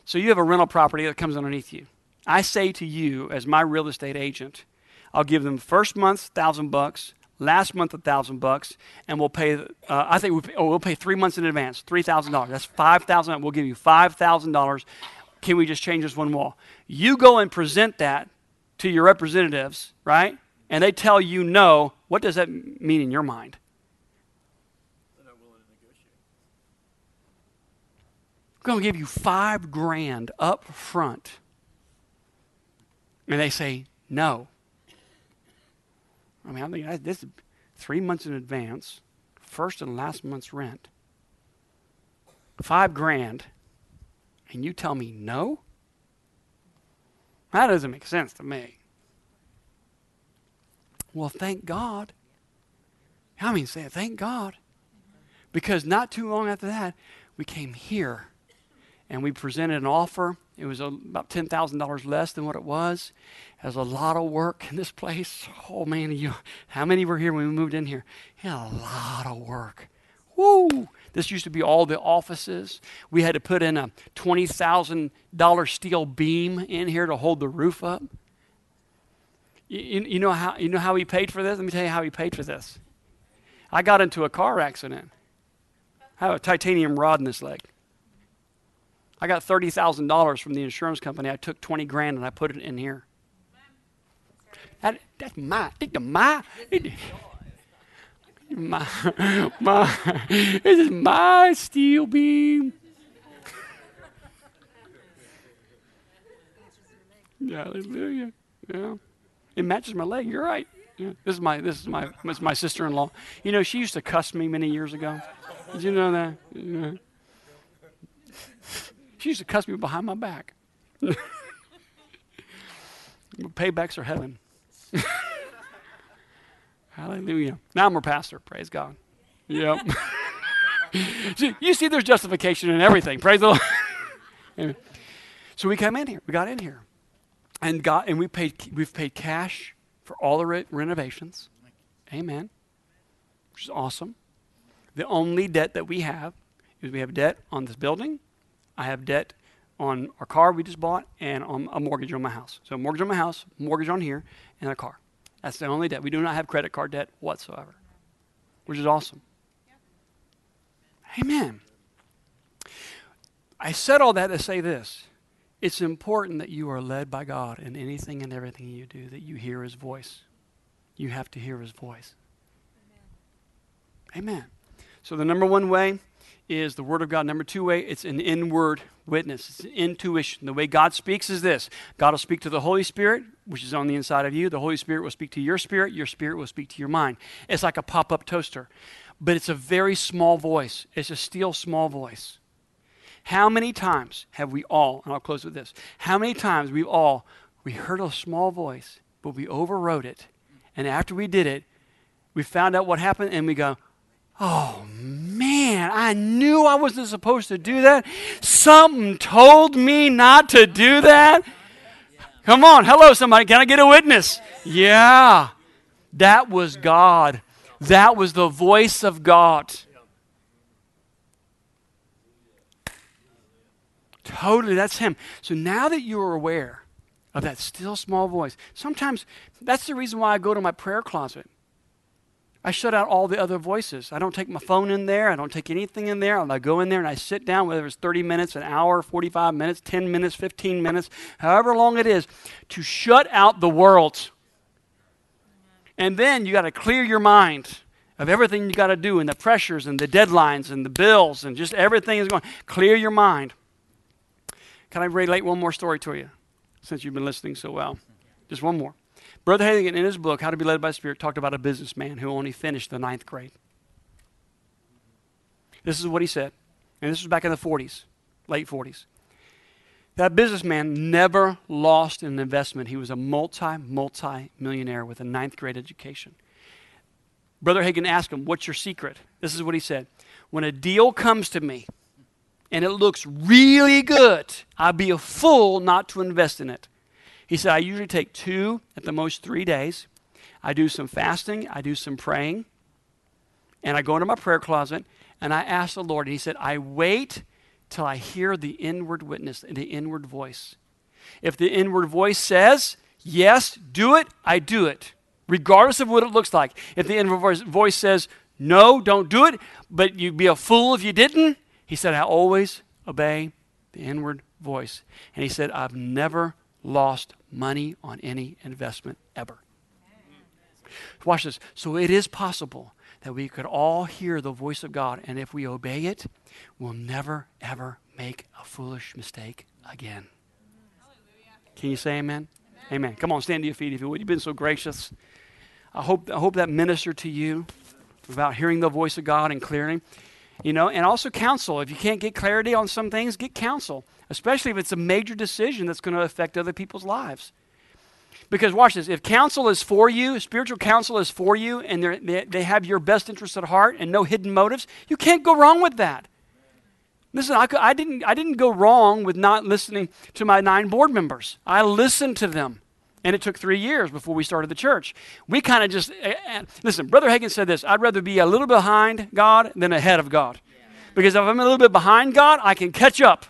So you have a rental property that comes underneath you. I say to you, as my real estate agent, I'll give them first month's thousand bucks, last month a thousand bucks, and we'll pay. Uh, I think we pay, oh, we'll pay three months in advance, three thousand dollars. That's five thousand. We'll give you five thousand dollars. Can we just change this one wall? You go and present that to your representatives, right? And they tell you no. What does that mean in your mind? We're not willing to negotiate. going to give you five grand up front. And they say no. I mean, I think I- this is three months in advance, first and last month's rent, five grand, and you tell me no? That doesn't make sense to me. Well, thank God. I mean, say it, thank God. Because not too long after that, we came here and we presented an offer. It was about $10,000 less than what it was. There's a lot of work in this place. Oh, man, you, how many were here when we moved in here? Yeah, a lot of work. Woo! This used to be all the offices. We had to put in a $20,000 steel beam in here to hold the roof up. You, you, know how, you know how he paid for this? Let me tell you how he paid for this. I got into a car accident. I have a titanium rod in this leg. I got thirty thousand dollars from the insurance company. I took twenty grand and I put it in here. That, that's my, it's my, it, my, my, this is my steel beam. Hallelujah. Yeah, it matches my leg. You're right. Yeah. This is my, this is my, this is my sister-in-law. You know, she used to cuss me many years ago. Did you know that? Yeah. She used to cuss me behind my back. Paybacks are heaven. Hallelujah. Now I'm a pastor. Praise God. Yep. see, you see, there's justification in everything. Praise the Lord. Amen. so we come in here. We got in here, and got and we paid. We've paid cash for all the re- renovations. Amen. Which is awesome. The only debt that we have is we have debt on this building. I have debt on our car we just bought and on a mortgage on my house. So mortgage on my house, mortgage on here, and a car. That's the only debt. We do not have credit card debt whatsoever, which is awesome. Amen. I said all that to say this. It's important that you are led by God in anything and everything you do, that you hear His voice. You have to hear His voice. Amen. So, the number one way is the Word of God. Number two way, it's an inward witness. It's intuition. The way God speaks is this God will speak to the Holy Spirit, which is on the inside of you. The Holy Spirit will speak to your spirit. Your spirit will speak to your mind. It's like a pop up toaster, but it's a very small voice. It's a still small voice. How many times have we all, and I'll close with this, how many times we've all, we heard a small voice, but we overrode it. And after we did it, we found out what happened and we go, oh I knew I wasn't supposed to do that. Something told me not to do that. Come on, hello, somebody. Can I get a witness? Yeah. That was God. That was the voice of God. Totally, that's Him. So now that you are aware of that still small voice, sometimes that's the reason why I go to my prayer closet. I shut out all the other voices. I don't take my phone in there. I don't take anything in there. I go in there and I sit down, whether it's 30 minutes, an hour, 45 minutes, 10 minutes, 15 minutes, however long it is, to shut out the world. And then you got to clear your mind of everything you got to do and the pressures and the deadlines and the bills and just everything is going. Clear your mind. Can I relate one more story to you since you've been listening so well? Just one more. Brother Hagin, in his book, How to Be Led by the Spirit, talked about a businessman who only finished the ninth grade. This is what he said, and this was back in the 40s, late 40s. That businessman never lost an investment. He was a multi, multi millionaire with a ninth grade education. Brother Hagin asked him, What's your secret? This is what he said When a deal comes to me and it looks really good, I'd be a fool not to invest in it. He said, I usually take two, at the most three days. I do some fasting, I do some praying, and I go into my prayer closet and I ask the Lord. And he said, I wait till I hear the inward witness, the inward voice. If the inward voice says, yes, do it, I do it, regardless of what it looks like. If the voice, voice says, no, don't do it, but you'd be a fool if you didn't, he said, I always obey the inward voice. And he said, I've never lost money on any investment ever. Watch this. So it is possible that we could all hear the voice of God, and if we obey it, we'll never, ever make a foolish mistake again. Can you say amen? amen? Amen. Come on, stand to your feet if you would. You've been so gracious. I hope, I hope that ministered to you about hearing the voice of God and clearly. You know, and also counsel. If you can't get clarity on some things, get counsel, especially if it's a major decision that's going to affect other people's lives. Because watch this, if counsel is for you, spiritual counsel is for you, and they, they have your best interest at heart and no hidden motives, you can't go wrong with that. Listen, I, I, didn't, I didn't go wrong with not listening to my nine board members. I listened to them. And it took three years before we started the church. We kind of just, uh, listen, Brother Hagin said this I'd rather be a little behind God than ahead of God. Because if I'm a little bit behind God, I can catch up.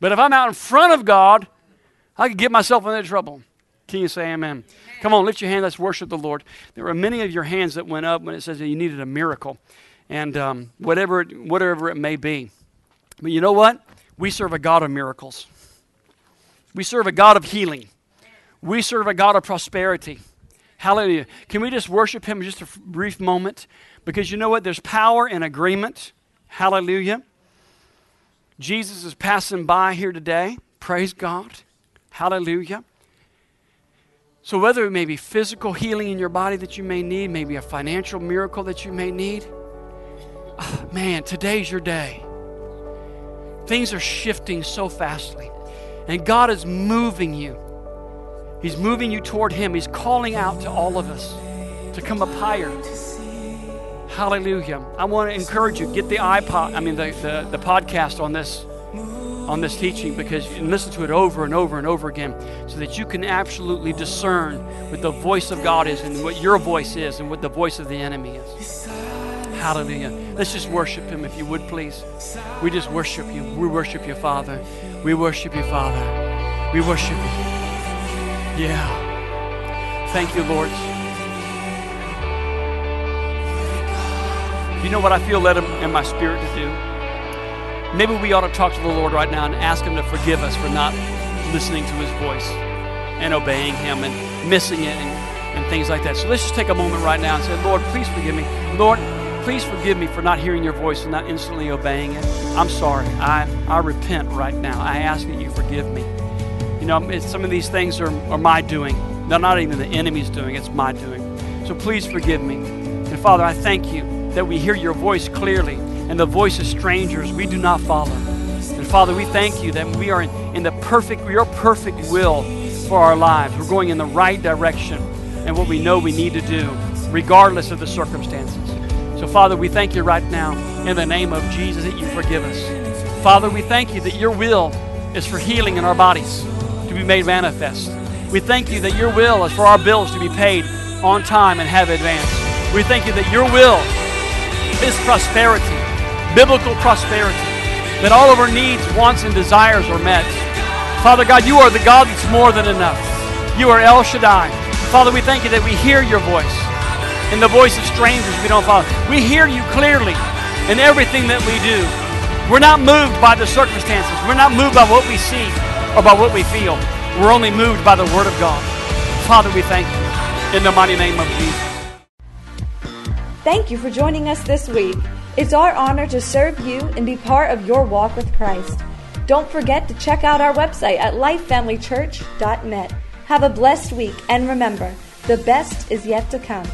But if I'm out in front of God, I could get myself into trouble. Can you say amen? amen? Come on, lift your hand. Let's worship the Lord. There were many of your hands that went up when it says that you needed a miracle. And um, whatever, it, whatever it may be. But you know what? We serve a God of miracles. We serve a God of healing. We serve a God of prosperity. Hallelujah. Can we just worship Him just a brief moment? Because you know what? There's power in agreement. Hallelujah. Jesus is passing by here today. Praise God. Hallelujah. So, whether it may be physical healing in your body that you may need, maybe a financial miracle that you may need, oh, man, today's your day. Things are shifting so fastly, and God is moving you. He's moving you toward Him. He's calling out to all of us to come up higher. Hallelujah. I want to encourage you, get the iPod, I mean the, the, the podcast on this on this teaching because you listen to it over and over and over again so that you can absolutely discern what the voice of God is and what your voice is and what the voice of the enemy is. Hallelujah. Let's just worship him if you would please. We just worship you. We worship you, Father. We worship you, Father. We worship you. Yeah. Thank you, Lord. You know what I feel led in my spirit to do? Maybe we ought to talk to the Lord right now and ask Him to forgive us for not listening to His voice and obeying Him and missing it and, and things like that. So let's just take a moment right now and say, Lord, please forgive me. Lord, please forgive me for not hearing your voice and not instantly obeying it. I'm sorry. I, I repent right now. I ask that you forgive me. You know, some of these things are, are my doing. They're not even the enemy's doing, it's my doing. So please forgive me. And Father, I thank you that we hear your voice clearly and the voice of strangers we do not follow. And Father, we thank you that we are in, in the perfect, your perfect will for our lives. We're going in the right direction and what we know we need to do, regardless of the circumstances. So, Father, we thank you right now in the name of Jesus that you forgive us. Father, we thank you that your will is for healing in our bodies be made manifest. We thank you that your will is for our bills to be paid on time and have advance. We thank you that your will is prosperity, biblical prosperity, that all of our needs, wants, and desires are met. Father God, you are the God that's more than enough. You are El Shaddai. Father, we thank you that we hear your voice. In the voice of strangers, we don't follow. We hear you clearly in everything that we do. We're not moved by the circumstances. We're not moved by what we see or by what we feel. We're only moved by the Word of God. Father, we thank you in the mighty name of Jesus. Thank you for joining us this week. It's our honor to serve you and be part of your walk with Christ. Don't forget to check out our website at lifefamilychurch.net. Have a blessed week and remember, the best is yet to come.